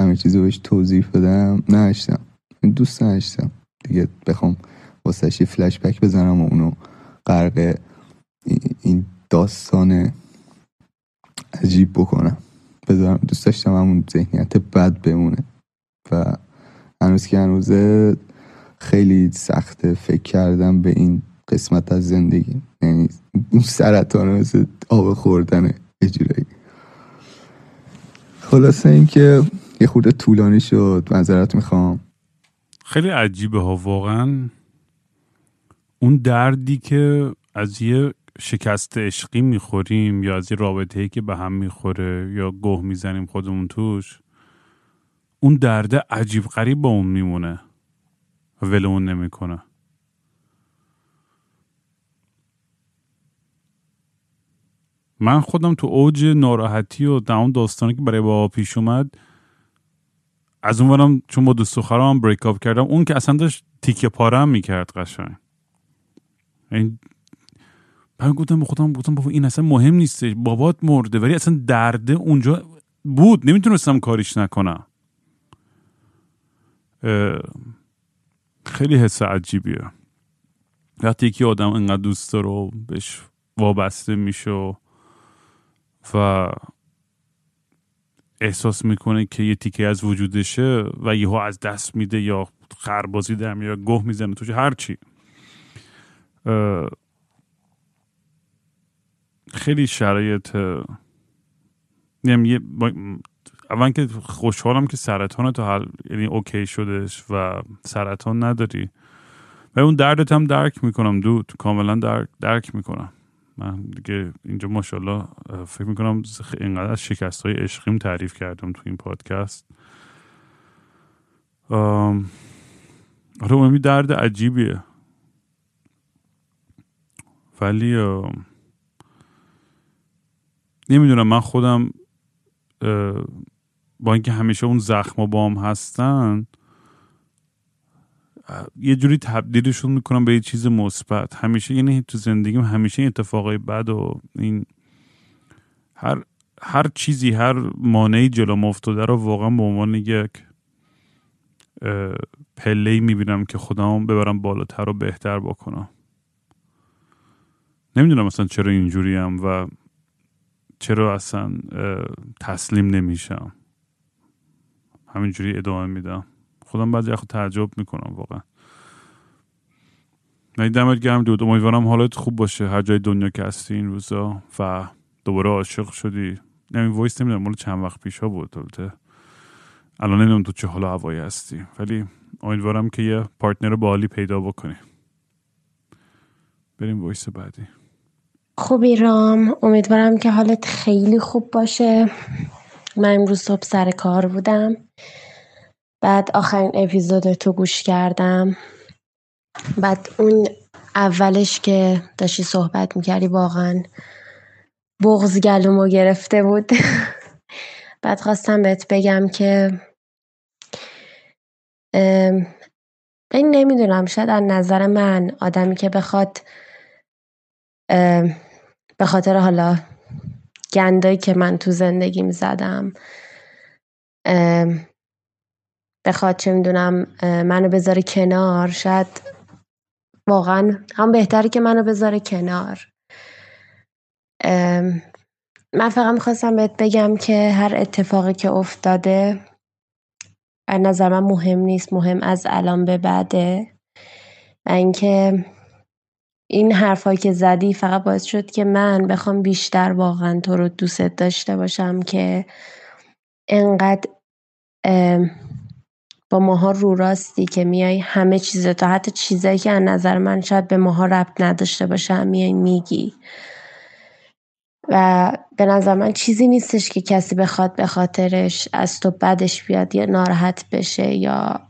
همه چیز رو بهش توضیح بدم نشتم. دوست نشتم دیگه بخوام واسه فلش بک بزنم و اونو غرق این داستان عجیب بکنم. بذارم دوست داشتم همون ذهنیت بد بمونه. و هنوز که هنوزه خیلی سخته فکر کردم به این قسمت از زندگی. یعنی اون سرطان مثل آب خوردنه اجرایی. خلاصه اینکه یه خورده طولانی شد. منظرت می‌خوام. خیلی عجیبه ها واقعا. اون دردی که از یه شکست عشقی می‌خوریم یا از یه رابطه که به هم می‌خوره یا گوه می‌زنیم خودمون توش اون درده عجیب غریب با اون میمونه و ولمون نمی‌کنه. من خودم تو اوج ناراحتی و اون داستانی که برای بابا پیش اومد از اون چون با دوست بریک اپ کردم اون که اصلا داشت تیکه پاره هم می‌کرد قشنگ. این گفتم خودم گفتم بابا این اصلا مهم نیست. بابات مرده ولی اصلا درده اونجا بود. نمی‌تونستم کاریش نکنم. خیلی حس عجیبیه. وقتی که آدم انقدر دوست داره بهش وابسته میشه و احساس می‌کنه که یه تیکه از وجودشه و یهو از دست میده یا خربازی در یا گوه می‌زنه توش هرچی. خیلی شرایط یعنی اول که خوشحالم که سرطان تو حل یعنی اوکی شدش و سرطان نداری. و اون دردت هم درک می‌کنم دود. کاملا درک, درک می‌کنم. من دیگه اینجا ماشاءالله فکر می‌کنم اینقدر از شکست های عشقیم تعریف کردم تو این پادکست. آره اون درد عجیبیه. ولی نمی‌دونم من خودم با اینکه همیشه اون زخم و بام هستن یه جوری تبدیلشون می‌کنم به یه چیز مثبت. همیشه یعنی تو زندگیم همیشه این اتفاقای بد و این هر هر چیزی هر مانعی جلو افتاده رو واقعا به عنوان یک پله می‌بینم که خودم ببرم بالاتر و بهتر بکنم. نمی‌دونم اصلا چرا اینجوری هم و چرا اصلا تسلیم نمیشم. همینجوری ادامه میدم. خودم بعضی خود تعجب می‌کنم واقعا. نه دمت گرم dude. امیدوارم حالت خوب باشه. هر جای دنیا که هستی این روزا و دوباره عاشق شدی. نمی voice نمی‌دونم مال چند وقت پیش ها بود البته. الان نمی‌دونم تو چه حال هوایی هستی. ولی امیدوارم که یه partner باحالی پیدا بکنی. بریم voice بعدی. خوبی رام. امیدوارم که حالت خیلی خوب باشه. من امروز صبح سر کار بودم. بعد آخرین اپیزود تو گوش کردم. بعد اون اولش که داشتی صحبت می‌کردی واقعا بغز گلومو گرفته بود. بعد خواستم بهت بگم که این نمی‌دونم شاید از نظر من آدمی که بخواد به خاطر حالا گندایی که من تو زندگیم زدم بخواد چه می‌دونم منو بذاره کنار شاید واقعا هم بهتره که منو بذاره کنار. من فقط می‌خواستم بهت بگم که هر اتفاقی که افتاده از نظر من مهم نیست مهم از الان به بعده. و اینکه این حرفایی که زدی فقط باعث شد که من بخوام بیشتر واقعا تو رو دوست داشته باشم که انقدر با ماها رو راستی که میای همه چیز تا حتی چیزایی که از نظر من شاید به ماها ربط نداشته باشه میای میگی. و به نظر من چیزی نیستش که کسی بخواد به خاطرش از تو بدش بیاد یا ناراحت بشه یا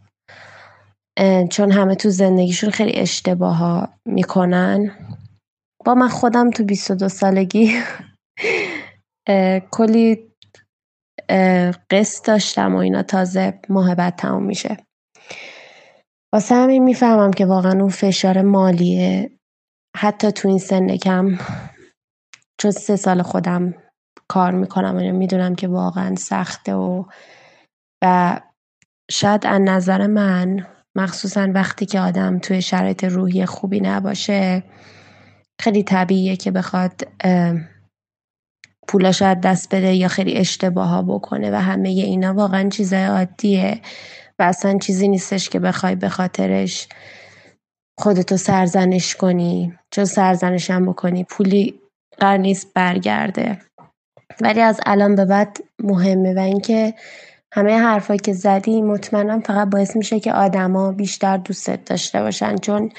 چون همه تو زندگیشون خیلی اشتباه ها می‌کنن. با من خودم تو 22 سالگی. کلی قسط داشتم و اینا تازه بعد تموم میشه. واسه همین می‌فهمم که واقعا اون فشار مالیه حتی تو این سن کم چون سه سال خودم کار می‌کنم و می‌دونم که واقعا سخته و و شاید از نظر من مخصوصا وقتی که آدم توی شرایط روحی خوبی نباشه خیلی طبیعیه که بخواد پولا شاید دست بده یا خیلی اشتباه ها بکنه و همه اینا واقعا چیزای عادیه و اصلا چیزی نیستش که بخوای به خاطرش خودتو سرزنش کنی. چون سرزنش هم بکنی پولی قرار نیست برگرده. ولی از الان به بعد مهمه و اینکه همه حرفایی که زدی مطمئنم فقط باعث میشه که آدما بیشتر دوستت داشته باشن. چون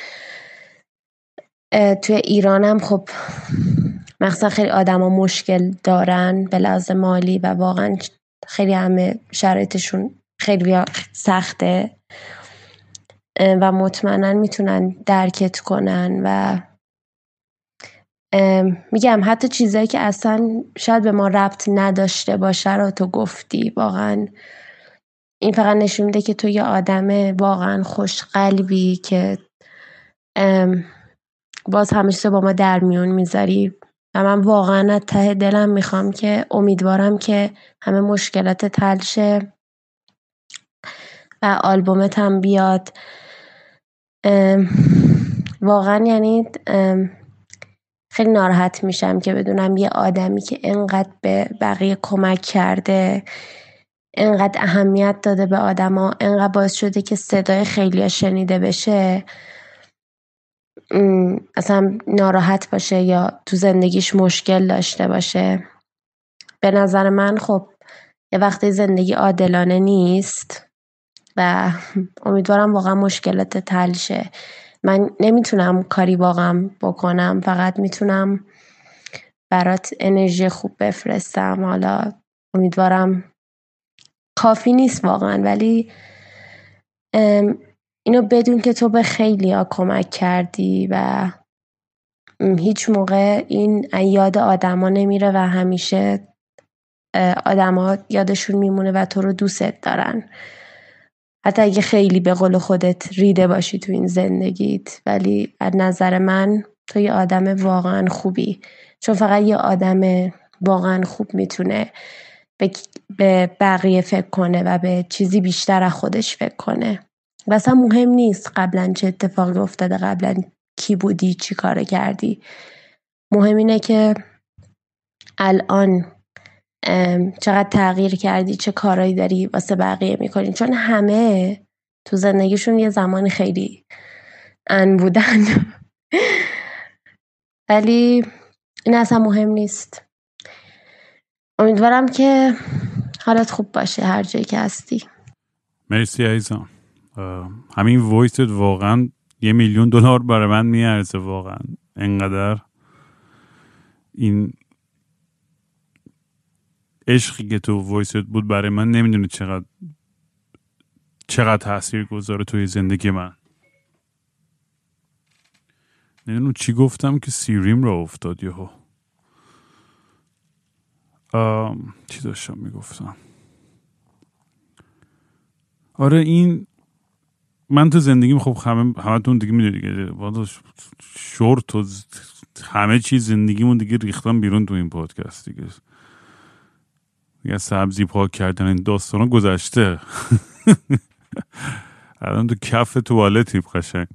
توی ایرانم خب مخصوصا خیلی آدما مشکل دارن به لحاظ مالی و واقعا خیلی همه شرایطشون خیلی سخته و مطمئنا می‌تونن درکت کنن و میگم حتی چیزایی که اصلا شاید به ما ربط نداشته باشه رو تو گفتی. واقعا این فقط نشون میده که تو یه آدم واقعا خوش قلبی که باز همیشه با ما در میون می‌ذاری. و من واقعا از ته دلم می‌خوام که امیدوارم که همه مشکلات تلشه و آلبومت هم بیاد. واقعا یعنی خیلی ناراحت میشم که بدونم یه آدمی که انقدر به بقیه کمک کرده انقدر اهمیت داده به آدما انقدر باعث شده که صدای خیلی شنیده بشه اصلا ناراحت باشه یا تو زندگیش مشکل داشته باشه. به نظر من خب یه وقتی زندگی عادلانه نیست و امیدوارم واقعا مشکلات تلشه من نمی‌تونم کاری واقعا بکنم فقط می‌تونم برات انرژی خوب بفرستم. حالا امیدوارم کافی نیست واقعا ولی اینو بدون که تو به خیلی ها کمک کردی و هیچ موقع این یاد آدما نمیره و همیشه آدما یادشون میمونه و تو رو دوست دارن. حتی اگه خیلی به قول خودت ریده باشی تو این زندگیت ولی از نظر من تو یه آدم واقعا خوبی. چون فقط یه آدم واقعا خوب می‌تونه به بقیه فکر کنه و به چیزی بیشتر از خودش فکر کنه. و اصلا مهم نیست قبلا چه اتفاقی افتاده قبلا کی بودی چی کار کردی. مهم اینه که الان چقدر تغییر کردی چه کارایی داری واسه بقیه می‌کنی. چون همه تو زندگیشون یه زمان خیلی ان بودن. ولی این اصلا مهم نیست. امیدوارم که حالت خوب باشه هر جایی که هستی. مرسی عزیزم. همین وایست واقعا یه میلیون دلار برای من میارزه واقعا. انقدر این عشقی که تو وایست بود برای من نمی‌دونه چقدر چقدر تاثیر گذاره توی زندگی من. نمی‌دونم چی گفتم که سیریم را افتاد یهو. چی داشتم می‌گفتم؟ آره این من تو زندگیم خب همه همتون دیگه می‌دونی دیگه. شورت و همه چیز زندگیمون دیگه ریختم بیرون تو این پادکست دیگه. یه سبزی پاک کردن این داستان گذشته. الان تو کف توالتی قشنگ.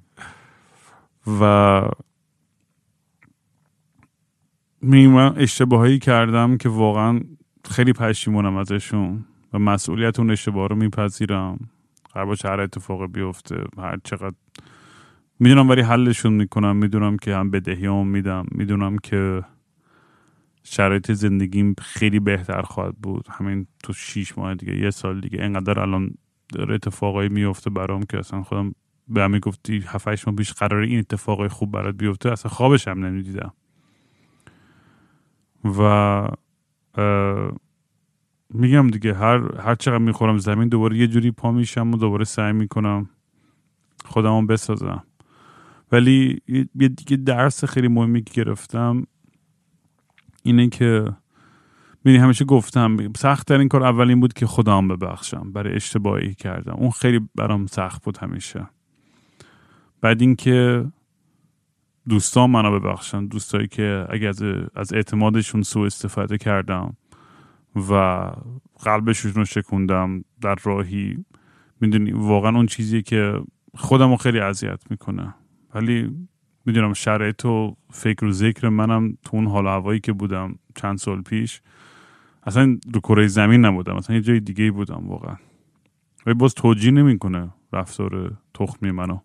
و من اشتباهی کردم که واقعا خیلی پشیمونم ازشون و مسئولیت اون اشتباه رو میپذیرم. هر باشه هر اتفاق بیفته هر چقدر می‌دونم ولی حلشون می‌کنم می‌دونم که هم بدهی هم میدم می‌دونم که شرایط زندگیم خیلی بهتر خواهد بود. همین تو شیش ماه دیگه یه سال دیگه. انقدر الان داره اتفاقایی میفته برام که اصلا خودم به همین گفتی هفت ماه پیش قرار این اتفاقای خوب برات بیفته اصلا خوابش هم نمی‌دیدم. و میگم دیگه هر هر چقدر می‌خورم زمین دوباره یه جوری پا میشم و دوباره سعی می‌کنم خودمو بسازم. ولی یه درس خیلی مهمی که گرفتم اینه که می‌دونی همیشه گفتم سخت این کار اولین بود که خودم ببخشم برای اشتباهی کردم. اون خیلی برام سخت بود همیشه. بعد اینکه دوستان منو ببخشن دوستایی که از, از اعتمادشون سوء استفاده کردم و قلبشون رو شکوندم در راهی می‌دونی واقعا اون چیزی که خودم رو خیلی اذیت می‌کنه. ولی می‌دونم شرایط و فکر و ذکر منم تو اون حال هوایی که بودم چند سال پیش اصلا رو کره زمین نبودم اصلا یه جای دیگه بودم واقعا. و باز توجیه نمی‌کنه رفتار تخمی منو.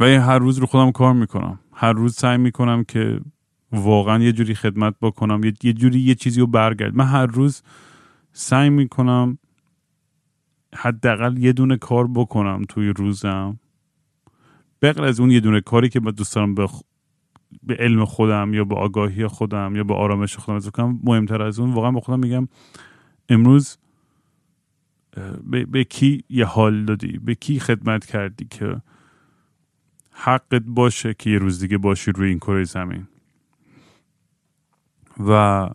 و هر روز رو خودم کار می‌کنم. هر روز سعی می‌کنم که واقعا یه جوری خدمت بکنم یه جوری یه چیزی رو برگرد من هر روز سعی می‌کنم حداقل یه دونه کار بکنم توی روزم. بغیر از اون یه دونه کاری که دوست دارم به, به علم خودم یا به آگاهی خودم یا به آرامش خودم از کنم مهمتر از اون واقعا به خودم میگم امروز به, به کی یه حال دادی؟ به کی خدمت کردی که حقت باشه که یه روز دیگه باشی روی این کره زمین؟ و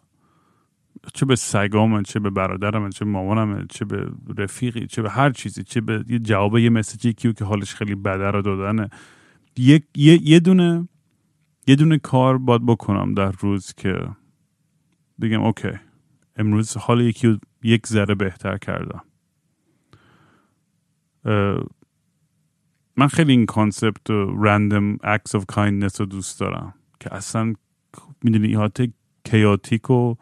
چه به سگام چه به برادرم چه به مامانم چه به رفیقی چه به هر چیزی چه به جواب یه مسیجی کیو که حالش خیلی بده رو دادنه. یه, یه،, یه دونه یه دونه کار باید بکنم در روز که بگم اوکی امروز حال یکی یک ذره بهتر کردم. من خیلی این کانسپت رندم اکس of kindness رو دوست دارم که اصلا می‌دونی ایهات کیاتیک و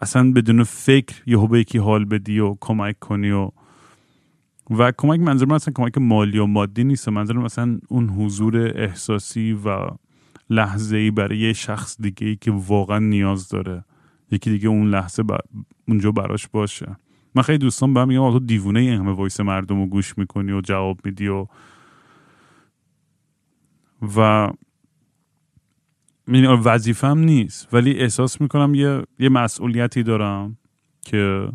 اصلا بدون فکر یهو به یکی حال بدی و کمک کنی و و کمک منظور من اصلا کمک مالی و مادی نیست. منظور مثلا اون حضور احساسی و لحظه ای برای یه شخص دیگه ای که واقعا نیاز داره. یکی دیگه اون لحظه اونجا براش باشه. من خیلی دوستان به میگم تو دیوونه این همه وایس مردم رو گوش می‌کنی و جواب میدی و و وظیفم نیست. ولی احساس می‌کنم یه, یه مسئولیتی دارم که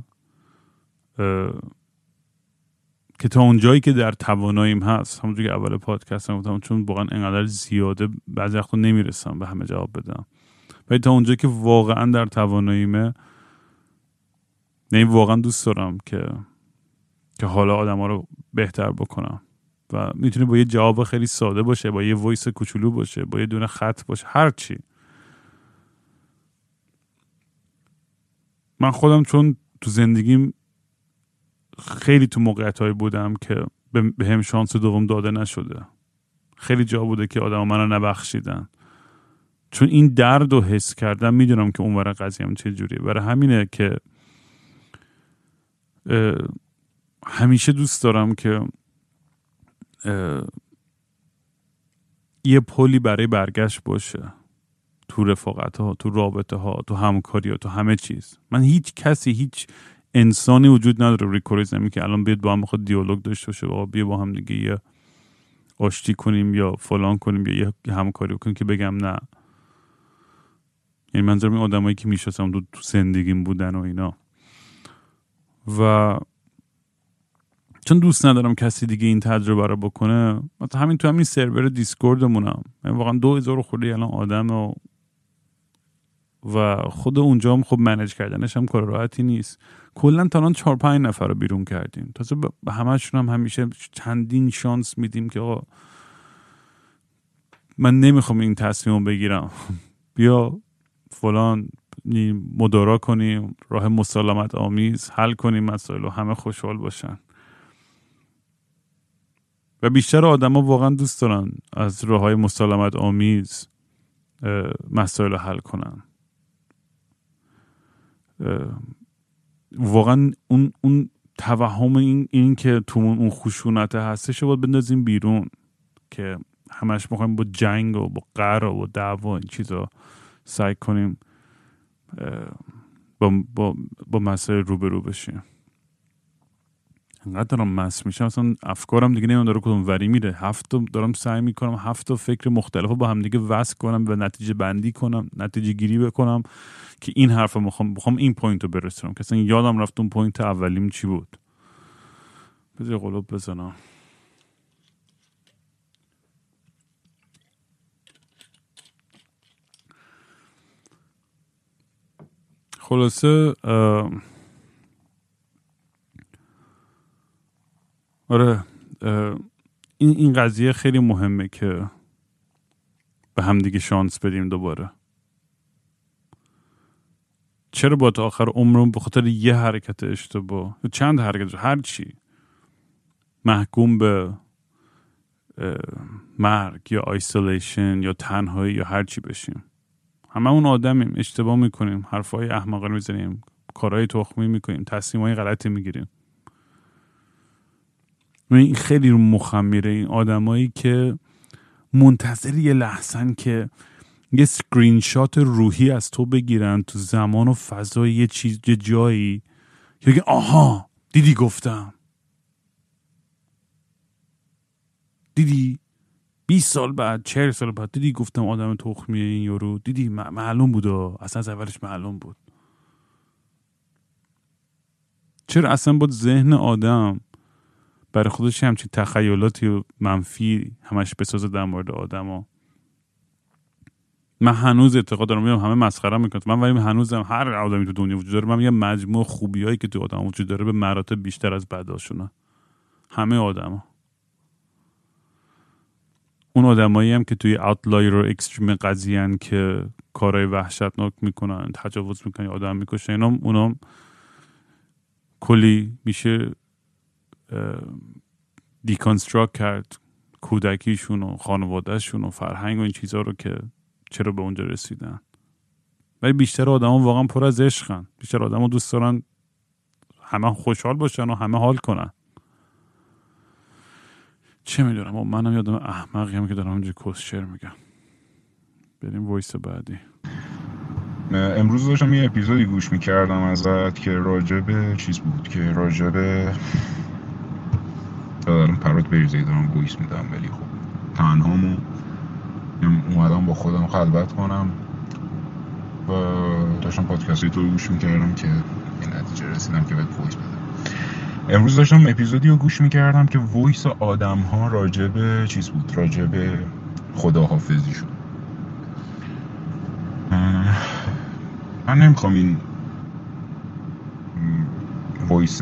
که تا اونجایی که در تواناییم هست. همونجوری که اول پادکست هم گفتم چون واقعا انقدر زیاده بعضی وقتا نمی‌رسم به همه جواب بدم. ولی تا اونجایی که واقعا در تواناییمه یعنی واقعا دوست دارم که که حالا آدم ها رو بهتر بکنم. و می‌تونه با یه جواب خیلی ساده باشه با یه وایس کوچولو باشه با یه دونه خط باشه هر چی. من خودم چون تو زندگیم خیلی تو موقعیت بودم که به هم شانس دوم داده نشده. خیلی جا بوده که آدم منو نبخشیدن. چون این درد رو حس کردم می‌دونم که اونور قضیه هم چه جوریه. برای همینه که همیشه دوست دارم که یه پلی برای برگشت باشه تو رفاقت ها تو رابطه ها تو همکاری ها تو همه چیز. من هیچ کسی هیچ انسانی وجود نداره روی کره زمین که الان بیاد با هم بخواد دیالوگ داشته باشه و بیا با هم دیگه یه آشتی کنیم یا فلان کنیم یا یه همکاری کنیم که بگم نه. یعنی منظورم این آدمایی که می‌شناسم تو زندگیم بودن و اینا. و چون دوست ندارم کسی دیگه این تجربه رو بکنه مثلا همین تو همین سرور دیسکوردمونم. من واقعا دو هزار خورده الان آدم و و خود اونجا هم خب منج کردنش هم کار راحتی نیست. کلا تا الان چهار پنج نفر رو بیرون کردیم. تازه به همشون هم همیشه چندین شانس میدیم که آقا من نمی‌خوام این تصمیم بگیرم. بیا فلان مدارا کنیم راه مسالمت آمیز حل کنیم مسائل و همه خوشحال باشن. و بیشتر آدما واقعا دوست دارن از راه های مسالمت آمیز مسائل حل کنن. واقعا اون اون توهم این, این که تو اون خشونت هستش باید بندازیم بیرون که همش می‌خوایم با جنگ و با قر و با دعوا این چیزا سعی کنیم با, با, با مسائل روبرو بشیم. انقدر دارم مس میشم. اصلا افکارم دیگه نمی‌دونم داره کدوم وری میره هفت دارم سعی می‌کنم هفت فکر مختلف با هم دیگه وصل کنم و نتیجه بندی کنم نتیجه گیری بکنم که این حرف رو می‌خوام این point رو برسونم. که اصلا یادم رفت اون point اولیم چی بود. بذار قلپ بزنم. خلاصه آره این این قضیه خیلی مهمه که به هم دیگه شانس بدیم دوباره. چرا با تا آخر عمرم به خاطر یه حرکت اشتباه؟ چند حرکت؟ هر چی. محکوم به مرگ یا آیسولیشن یا تنهایی یا هر چی بشیم. همه اون آدمیم اشتباه می‌کنیم حرفای احمقانه می‌زنیم کارهای تخمی می‌کنیم تصمیم غلطی می‌گیریم. این خیلی رو مخم میره. این آدمایی که منتظر یه لحظن که یه سکرین شات روحی از تو بگیرن تو زمان و فضای یه چیز یه جایی که بگن آها دیدی گفتم. دیدی؟ 20 سال بعد 40 سال بعد دیدی گفتم آدم تخمیه این یورو دیدی؟ معلوم بود اصلا از اولش معلوم بود. چرا اصلا بود ذهن آدم برای خودش همچین تخیلاتی و منفی همش بسازه در مورد آدما. من هنوز اعتقاد دارم همه مسخره می‌کنم من ولی هنوزم هر آدمی تو دنیا وجود داره من یه مجموع خوبیایی که تو آدم وجود داره به مراتب بیشتر از بداشونه همه آدما. اون آدمایی هم که توی اوتلایر و اکستریم قضیه که کارهای وحشتناک می‌کنن تجاوز می‌کنن آدم می‌کشن اینا اونا کلی میشه deconstruct کرد کودکیشون و خانوادهشون و فرهنگ و این چیزها رو که چرا به اونجا رسیدن. ولی بیشتر آدم واقعا پر از عشقن. بیشتر آدم دوست دارن همه خوشحال باشن و همه حال کنن. چه می‌دونم و منم یادم احمقی هم که دارم اینجا کسشر میگم. بریم voice بعدی. امروز داشتم یه اپیزودی گوش می‌کردم ازت که راجب چیز بود؟ که راجب بریزه دارم voice میدم ولی خب تنهامو اومدم با خودم خلوت کنم و داشتم پادکست تو گوش می‌کردم به این نتیجه رسیدم که باید voice بدم. امروز داشتم اپیزودی رو گوش می‌کردم که voice آدم ها راجب چیز بود؟ راجب خداحافظی شد. من نمی‌خوام این وایس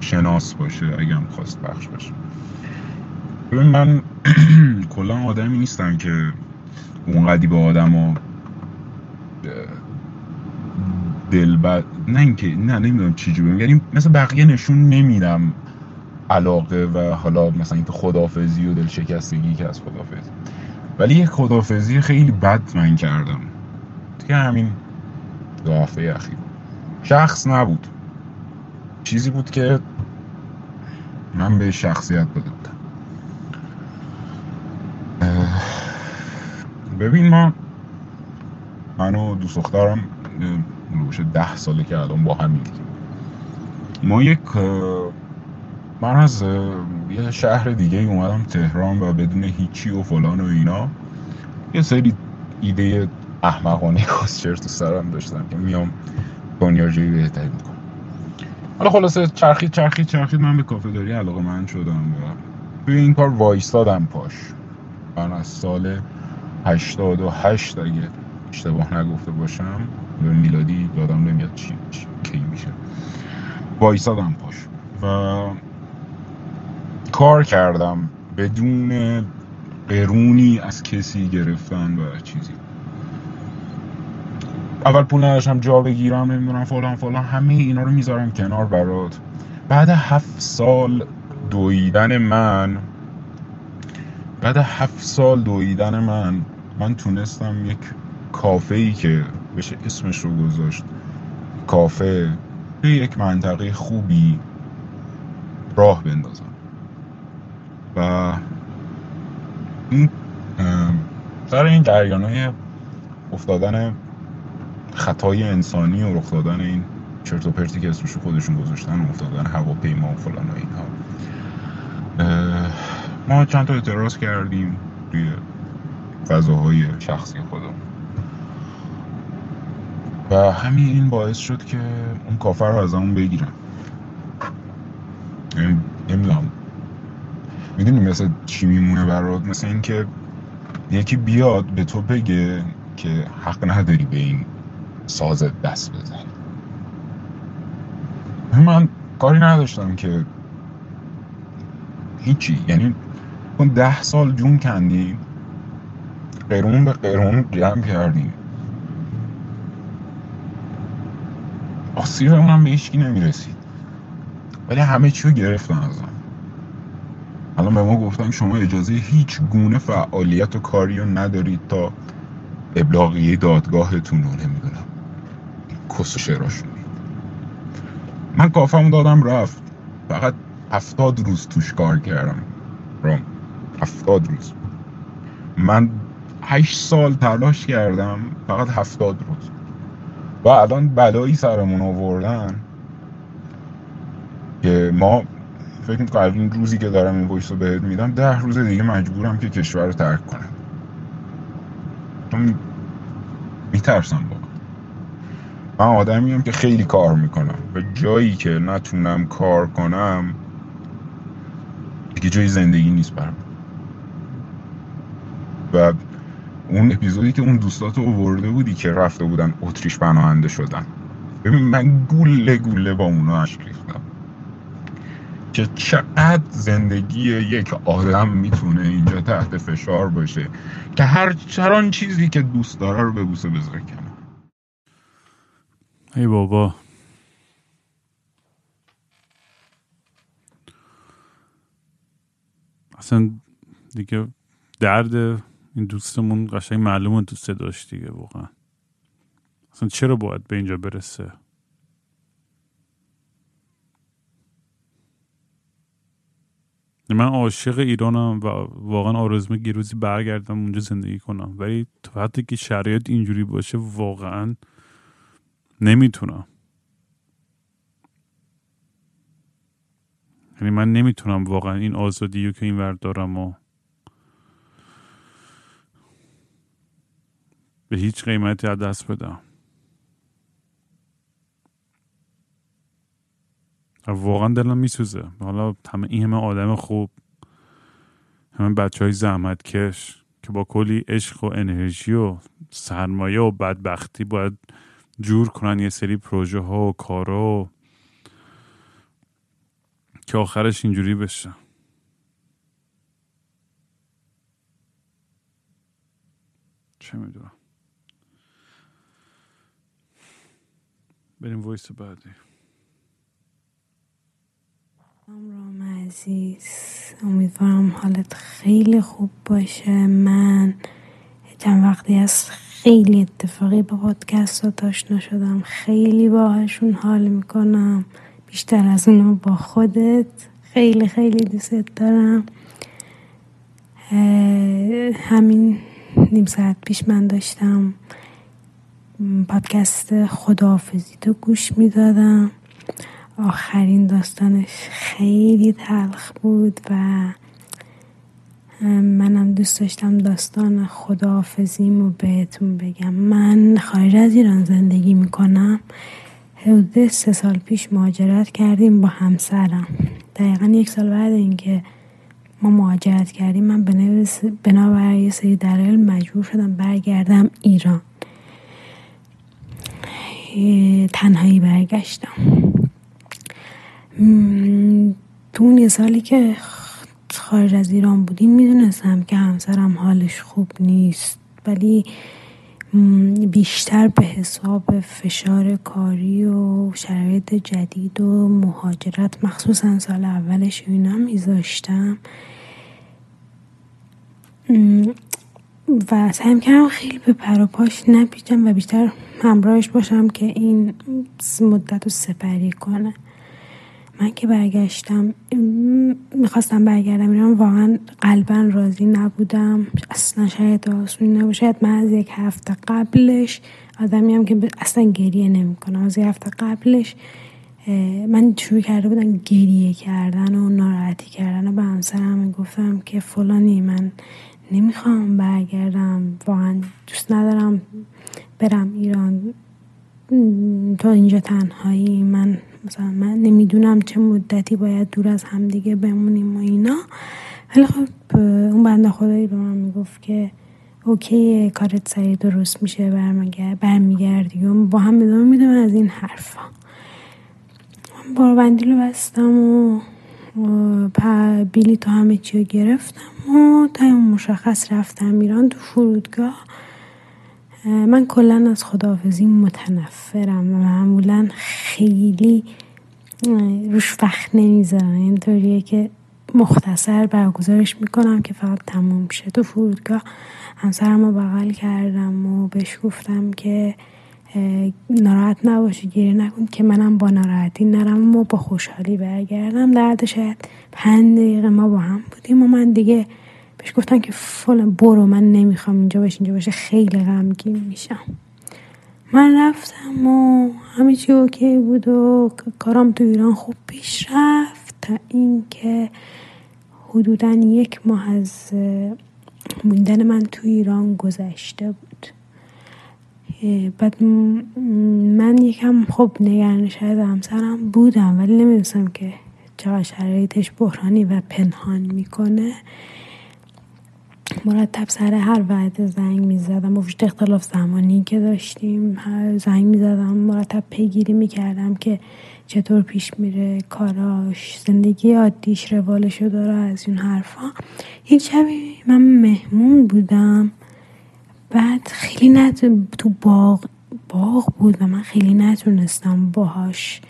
شناس باشه اگه هم خواست بخش باشه. ببین من کلا آدمی نیستم که اونقدی به آدم ها دل بد نه اینکه نه نمی‌دونم چی جو یعنی مثل بقیه نشون نمیدم علاقه و حالا مثلا اینکه خدافزی و دل شکستگی که از خدافزی ولی یک خدافزی خیلی بد من کردم. دیگه همین دو هفته اخیر. شخص نبود. چیزی بود که من به شخصیت بده بودم ببین ما من و دوست دخترم روش ده ساله که الان با هم میدیم ما یک من از یه شهر دیگه اومدم تهران و بدون هیچی و فلان و اینا. یه سری ایده احمقانه کسچر تو سرم داشتم که میام بنیارجویی بهتری می‌کنم. حالا خلاصه چرخید چرخید چرخید من به کافه داری علاقه من شدم و توی این کار وایستادم پاش. من از سال 88 اگه اشتباه نگفته باشم به میلادی یادم نمیاد چی, کی میشه. وایستادم پاش. و کار کردم بدون قرونی از کسی گرفتن و چیزی. اول پول نداشتم جا بگیرم نمی‌دونم فلان فلان همه اینا رو می‌ذارم کنار برات. بعد هفت سال دویدن من بعد هفت سال دویدن من من تونستم یک کافه ای که بشه اسمش رو گذاشت. کافه به یک منطقه خوبی راه بندازم. و این سر این جریان های افتادن خطای انسانی و رخ دادن این چرت و پرتی که اسمش خودشون گذاشتن و افتادن هواپیما و فلان و اینها. ما چند تا اعتراض کردیم توی فضاهای شخصی خودم و همین این باعث شد که اون کافر رو از همون بگیرم نمی‌دونم. می‌دونی مثل چی میمونه برات؟ مثل اینکه یکی بیاد به تو بگه که حق نداری به این سازت دست بزنی. من کاری نداشتم که هیچی. یعنی کن ده سال جون کندیم قرون به قرون جمع کردیم آسیبمون هم به هیچکی نمی‌رسید. ولی همه چی رو گرفتن ازم. الان به ما گفتن شما اجازه هیچ گونه فعالیت و کاری رو ندارید تا ابلاغیه دادگاهتون رو نمی‌دونم کس و شعراشون من کافم دادم رفت. فقط هفتاد روز توش کار کردم. رام. هفتاد روز. من هشت سال تلاش کردم فقط هفتاد روز. و الان بلایی سرمون آوردن که ما فکر می‌کنم این روزی که دارم این voice رو بهت میدم ده روز دیگه مجبورم که کشور رو ترک کنم. چون میترسم با من آدمیم که خیلی کار می‌کنم و جایی که نتونم کار کنم دیگه جای زندگی نیست برم و اون اپیزودی که اون دوستات رو اوورده بودی که رفته بودن اتریش پناهنده شدن. ببین من گوله گوله با اونا عشق ریختم. که چقدر زندگی یک آدم می‌تونه اینجا تحت فشار باشه که هر چران چیزی که دوست داره رو ببوسه بذاره کنه ای بابا. اصلا دیگه درد این دوستمون قشنگ معلومه تو صداش دیگه واقعا. اصلا چرا باید به اینجا برسه؟ من عاشق ایرانم و واقعا آرزومه یه روزی برگردم اونجا زندگی کنم. ولی تا حتی که شرایط اینجوری باشه واقعا نمی‌تونم. یعنی من نمی‌تونم واقعا این آزادی رو که این ور دارم و به هیچ قیمتی از دست بدم. واقعا دلم میسوزه. حالا همه این همه آدم خوب همه بچه های زحمت کش که با کلی عشق و انرژی و سرمایه و بدبختی باید جور کنن یه سری پروژه ها و کارا که آخرش اینجوری بشه. چه می‌دونم. بریم وایس بعدی. رام عزیز. امیدوارم حالت خیلی خوب باشه. من چند وقتی از خیلی اتفاقی با پادکست ها آشنا شدم. خیلی باهاشون حال می‌کنم. بیشتر از اونو با خودت. خیلی خیلی دوست دارم. همین نیم ساعت پیش من داشتم. پادکست خداحافظی تو گوش می‌دادم. آخرین داستانش خیلی تلخ بود و منم دوست داشتم داستان خداحافظیم و بهتون بگم. من خارج از ایران زندگی می‌کنم. حدود سه سال پیش مهاجرت کردیم با همسرم. دقیقا یک سال بعد اینکه ما مهاجرت کردیم من بنابر یه سری دلایل مجبور شدم برگردم ایران. تنهایی برگشتم. تو اون سالی که خارج از ایران بودیم می‌دونستم که همسرم حالش خوب نیست ولی بیشتر به حساب فشار کاری و شرایط جدید و مهاجرت مخصوصا سال اولش اینا میذاشتم. و سعی کردم خیلی به پراپاش نپیچم و بیشتر همراهش باشم که این مدت رو سپری کنه. من که برگشتم می‌خواستم برگردم ایران واقعا قلبا راضی نبودم. اصلا شاید آسونی نبود. شاید من از یک هفته قبلش آدمی هم که اصلا گریه نمی‌کنم از یک هفته قبلش من شروع کرده بودم گریه کردن و ناراحتی کردن و به همسرم گفتم که فلانی من نمی‌خوام برگردم. واقعا دوست ندارم برم ایران. تو اینجا تنهایی. من مثلا من نمی‌دونم چه مدتی باید دور از همدیگه بمونیم و اینا. ولی خب اون بنده خدایی به من می‌گفت که اوکی کارت سریع درست میشه برمیگردی و با هم ادامه میدم از این حرفا. باربندی رو بستم و بیلی و همه چی رو گرفتم و تا مشخص رفتم ایران تو فرودگاه. من کلا از خداحافظی متنفرم و معمولا خیلی روش وقت نمی‌ذارم. اینطوریه که مختصر برگزارش می‌کنم که فقط تموم شه. تو فرودگاه همسرم رو بغل کردم و بهش گفتم که ناراحت نباشی گیره نکن که منم با ناراحتی نرم و با خوشحالی برگردم. درد شاید پنج دقیقه ما با هم بودیم و من دیگه بهش گفتم که فلان برو من نمی‌خوام اینجا باشه اینجا باشه خیلی غمگین میشم. من رفتم و همه چی اوکی بود و کارم تو ایران خوب پیش رفت تا اینکه حدودا یک ماه از موندن من تو ایران گذشته بود. بعد من یکم خب نگران شاید همسرم بودم ولی نمی‌دونستم که چقدر شرایطش بحرانی و پنهان می‌کنه. مرتب سر هر وعده زنگ می‌زدم. با وجود اختلاف زمانی که داشتیم زنگ می‌زدم مرتب پیگیری می‌کردم که چطور پیش میره کاراش. زندگی عادیش روالشو داره از اون حرفا. یک شبی من مهمون بودم. بعد خیلی نت... تو باغ باغ بود و من خیلی نتونستم باهاش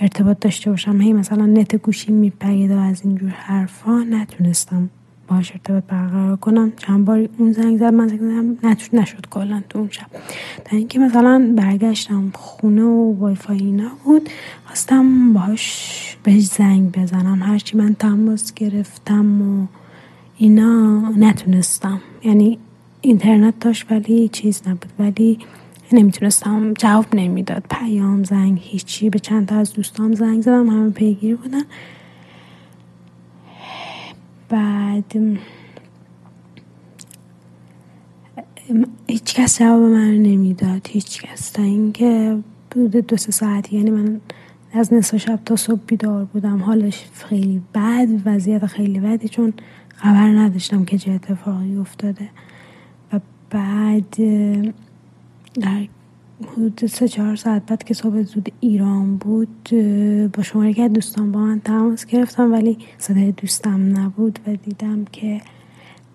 ارتباط داشته باشم. هی مثلا نت گوشی میپرید و از اینجور حرفا نتونستم باهاش ارتباط برقرار کنم. چند بار اون زنگ زد من زنگ زدم نشد کلا تو اون شب. تا اینکه مثلا برگشتم خونه و وای فای اینا بود خواستم باهاش بهش زنگ بزنم. هرچی من تماس گرفتم و اینا نتونستم. یعنی اینترنت داشت ولی چیز نبود. ولی نمی‌تونستم جواب نمی‌داد. پیام زنگ هیچی به چند تا از دوستام زنگ زدم همه پیگیر بودن. بعد هیچ کس جواب من نمی‌داد. هیچ کس تا اینکه بود دو سه ساعتی یعنی من از نصف شب تا صبح بیدار بودم. حالش خیلی بد وضعیت خیلی بدی چون خبر نداشتم که چه اتفاقی افتاده. و بعد در حدود سه چهار ساعت بعد که صبح زود ایران بود با شماره که دوستان با من تماس گرفتم ولی صدای دوستم نبود و دیدم که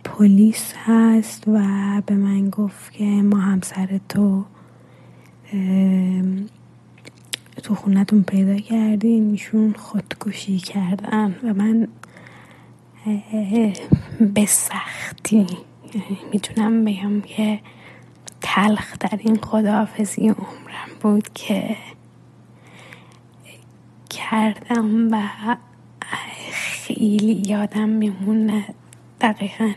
پلیس هست و به من گفت که ما همسر تو تو خونتون پیدا کردیم ایشون خودکشی کردن و من به سختی می‌تونم بگم که تلخ در این خداحافظی عمرم بود که کردم و خیلی یادم میمونه. دقیقا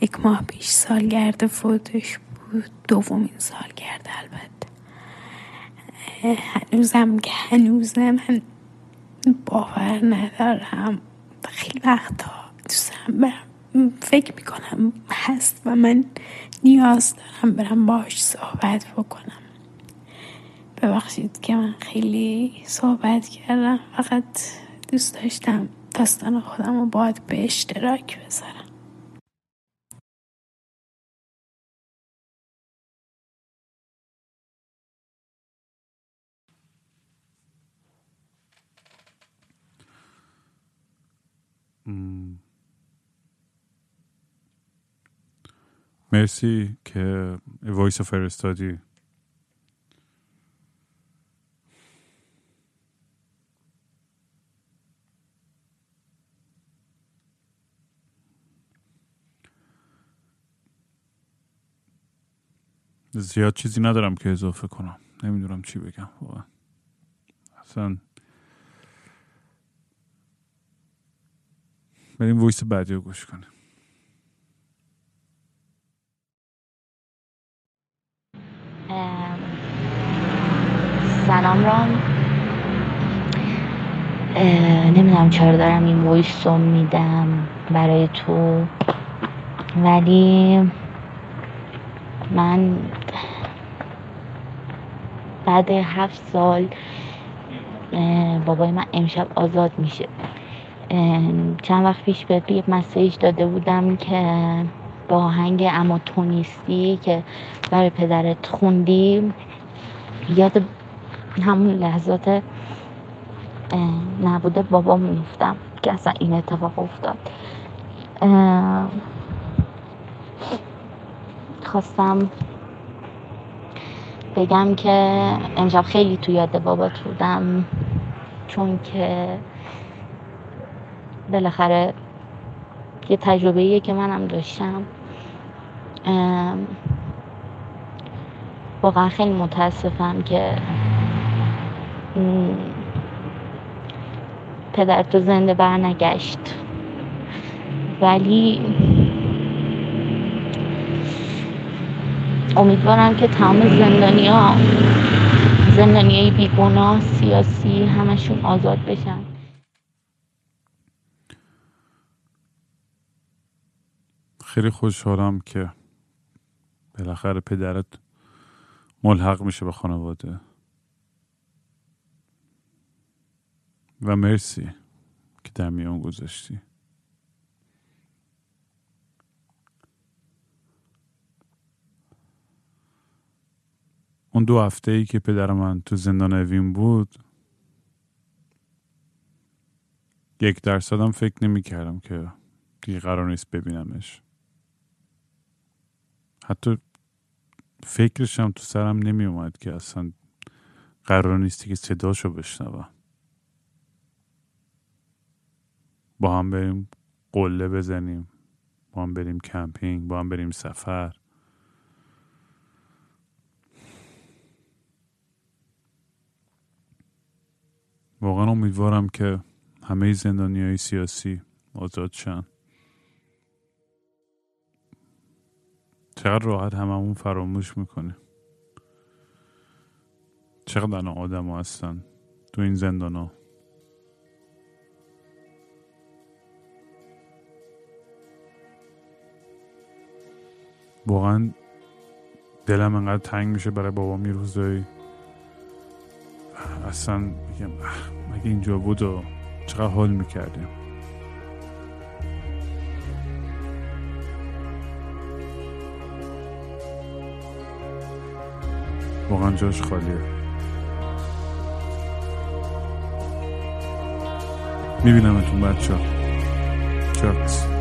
یک ماه پیش سالگرد فوتش بود. دومین سالگرد البته. هنوزم که هنوزم من باور ندارم. خیلی وقتا دوستم برم فکر می‌کنم هست و من نیاز دارم برم باش صحبت بکنم. ببخشید که من خیلی صحبت کردم فقط دوست داشتم داستان خودم رو باید به اشتراک بذارم. مرسی که وایس فرستادی زیاد چیزی ندارم که اضافه کنم. نمی‌دونم چی بگم واقعا. اصلا بریم وایس بعدی رو گوش کنیم. سلام رام. نمی‌دونم چرا دارم این ویس رو میدم برای تو. ولی من بعد هفت سال بابای من امشب آزاد میشه. چند وقت پیش به یه مسیج داده بودم که با آهنگ اما تو نیستی که برای پدرت خوندی یاد همون لحظات نبوده بابا میفتم که اصلا این اتفاق افتاد. خواستم بگم که امشب خیلی تو یاد بابات بودم چون که بالاخره یه تجربه که منم داشتم. واقعا خیلی متاسفم که پدر تو زنده برنگشت. ولی امیدوارم که تمام زندانیا زندانیای بیگناه سیاسی همشون آزاد بشن. خیلی خوشحالم که بالاخره پدرت ملحق میشه به خانواده. و مرسی که در میان گذاشتی. اون دو هفته ای که پدر من تو زندان اوین بود یک درصدم فکر نمی کردم که دیگه قرار نیست ببینمش. حتی فکرشم تو سرم نمی اومد که اصلا قرار نیستی که صداشو بشنوم. با هم بریم قله بزنیم با هم بریم کمپینگ با هم بریم سفر. واقعا امیدوارم که همه زندانی های سیاسی آزاد شن. چقدر راحت هممون فراموش می‌کنه چقدر آدم هستن تو این زندان ها واقعا دلم انقدر تنگ میشه برای بابام یه روزایی اصلا میگم مگه اینجا بود و چقدر حال می‌کردیم؟ واقعا جاش خالیه. می‌بینم اتون بچه ها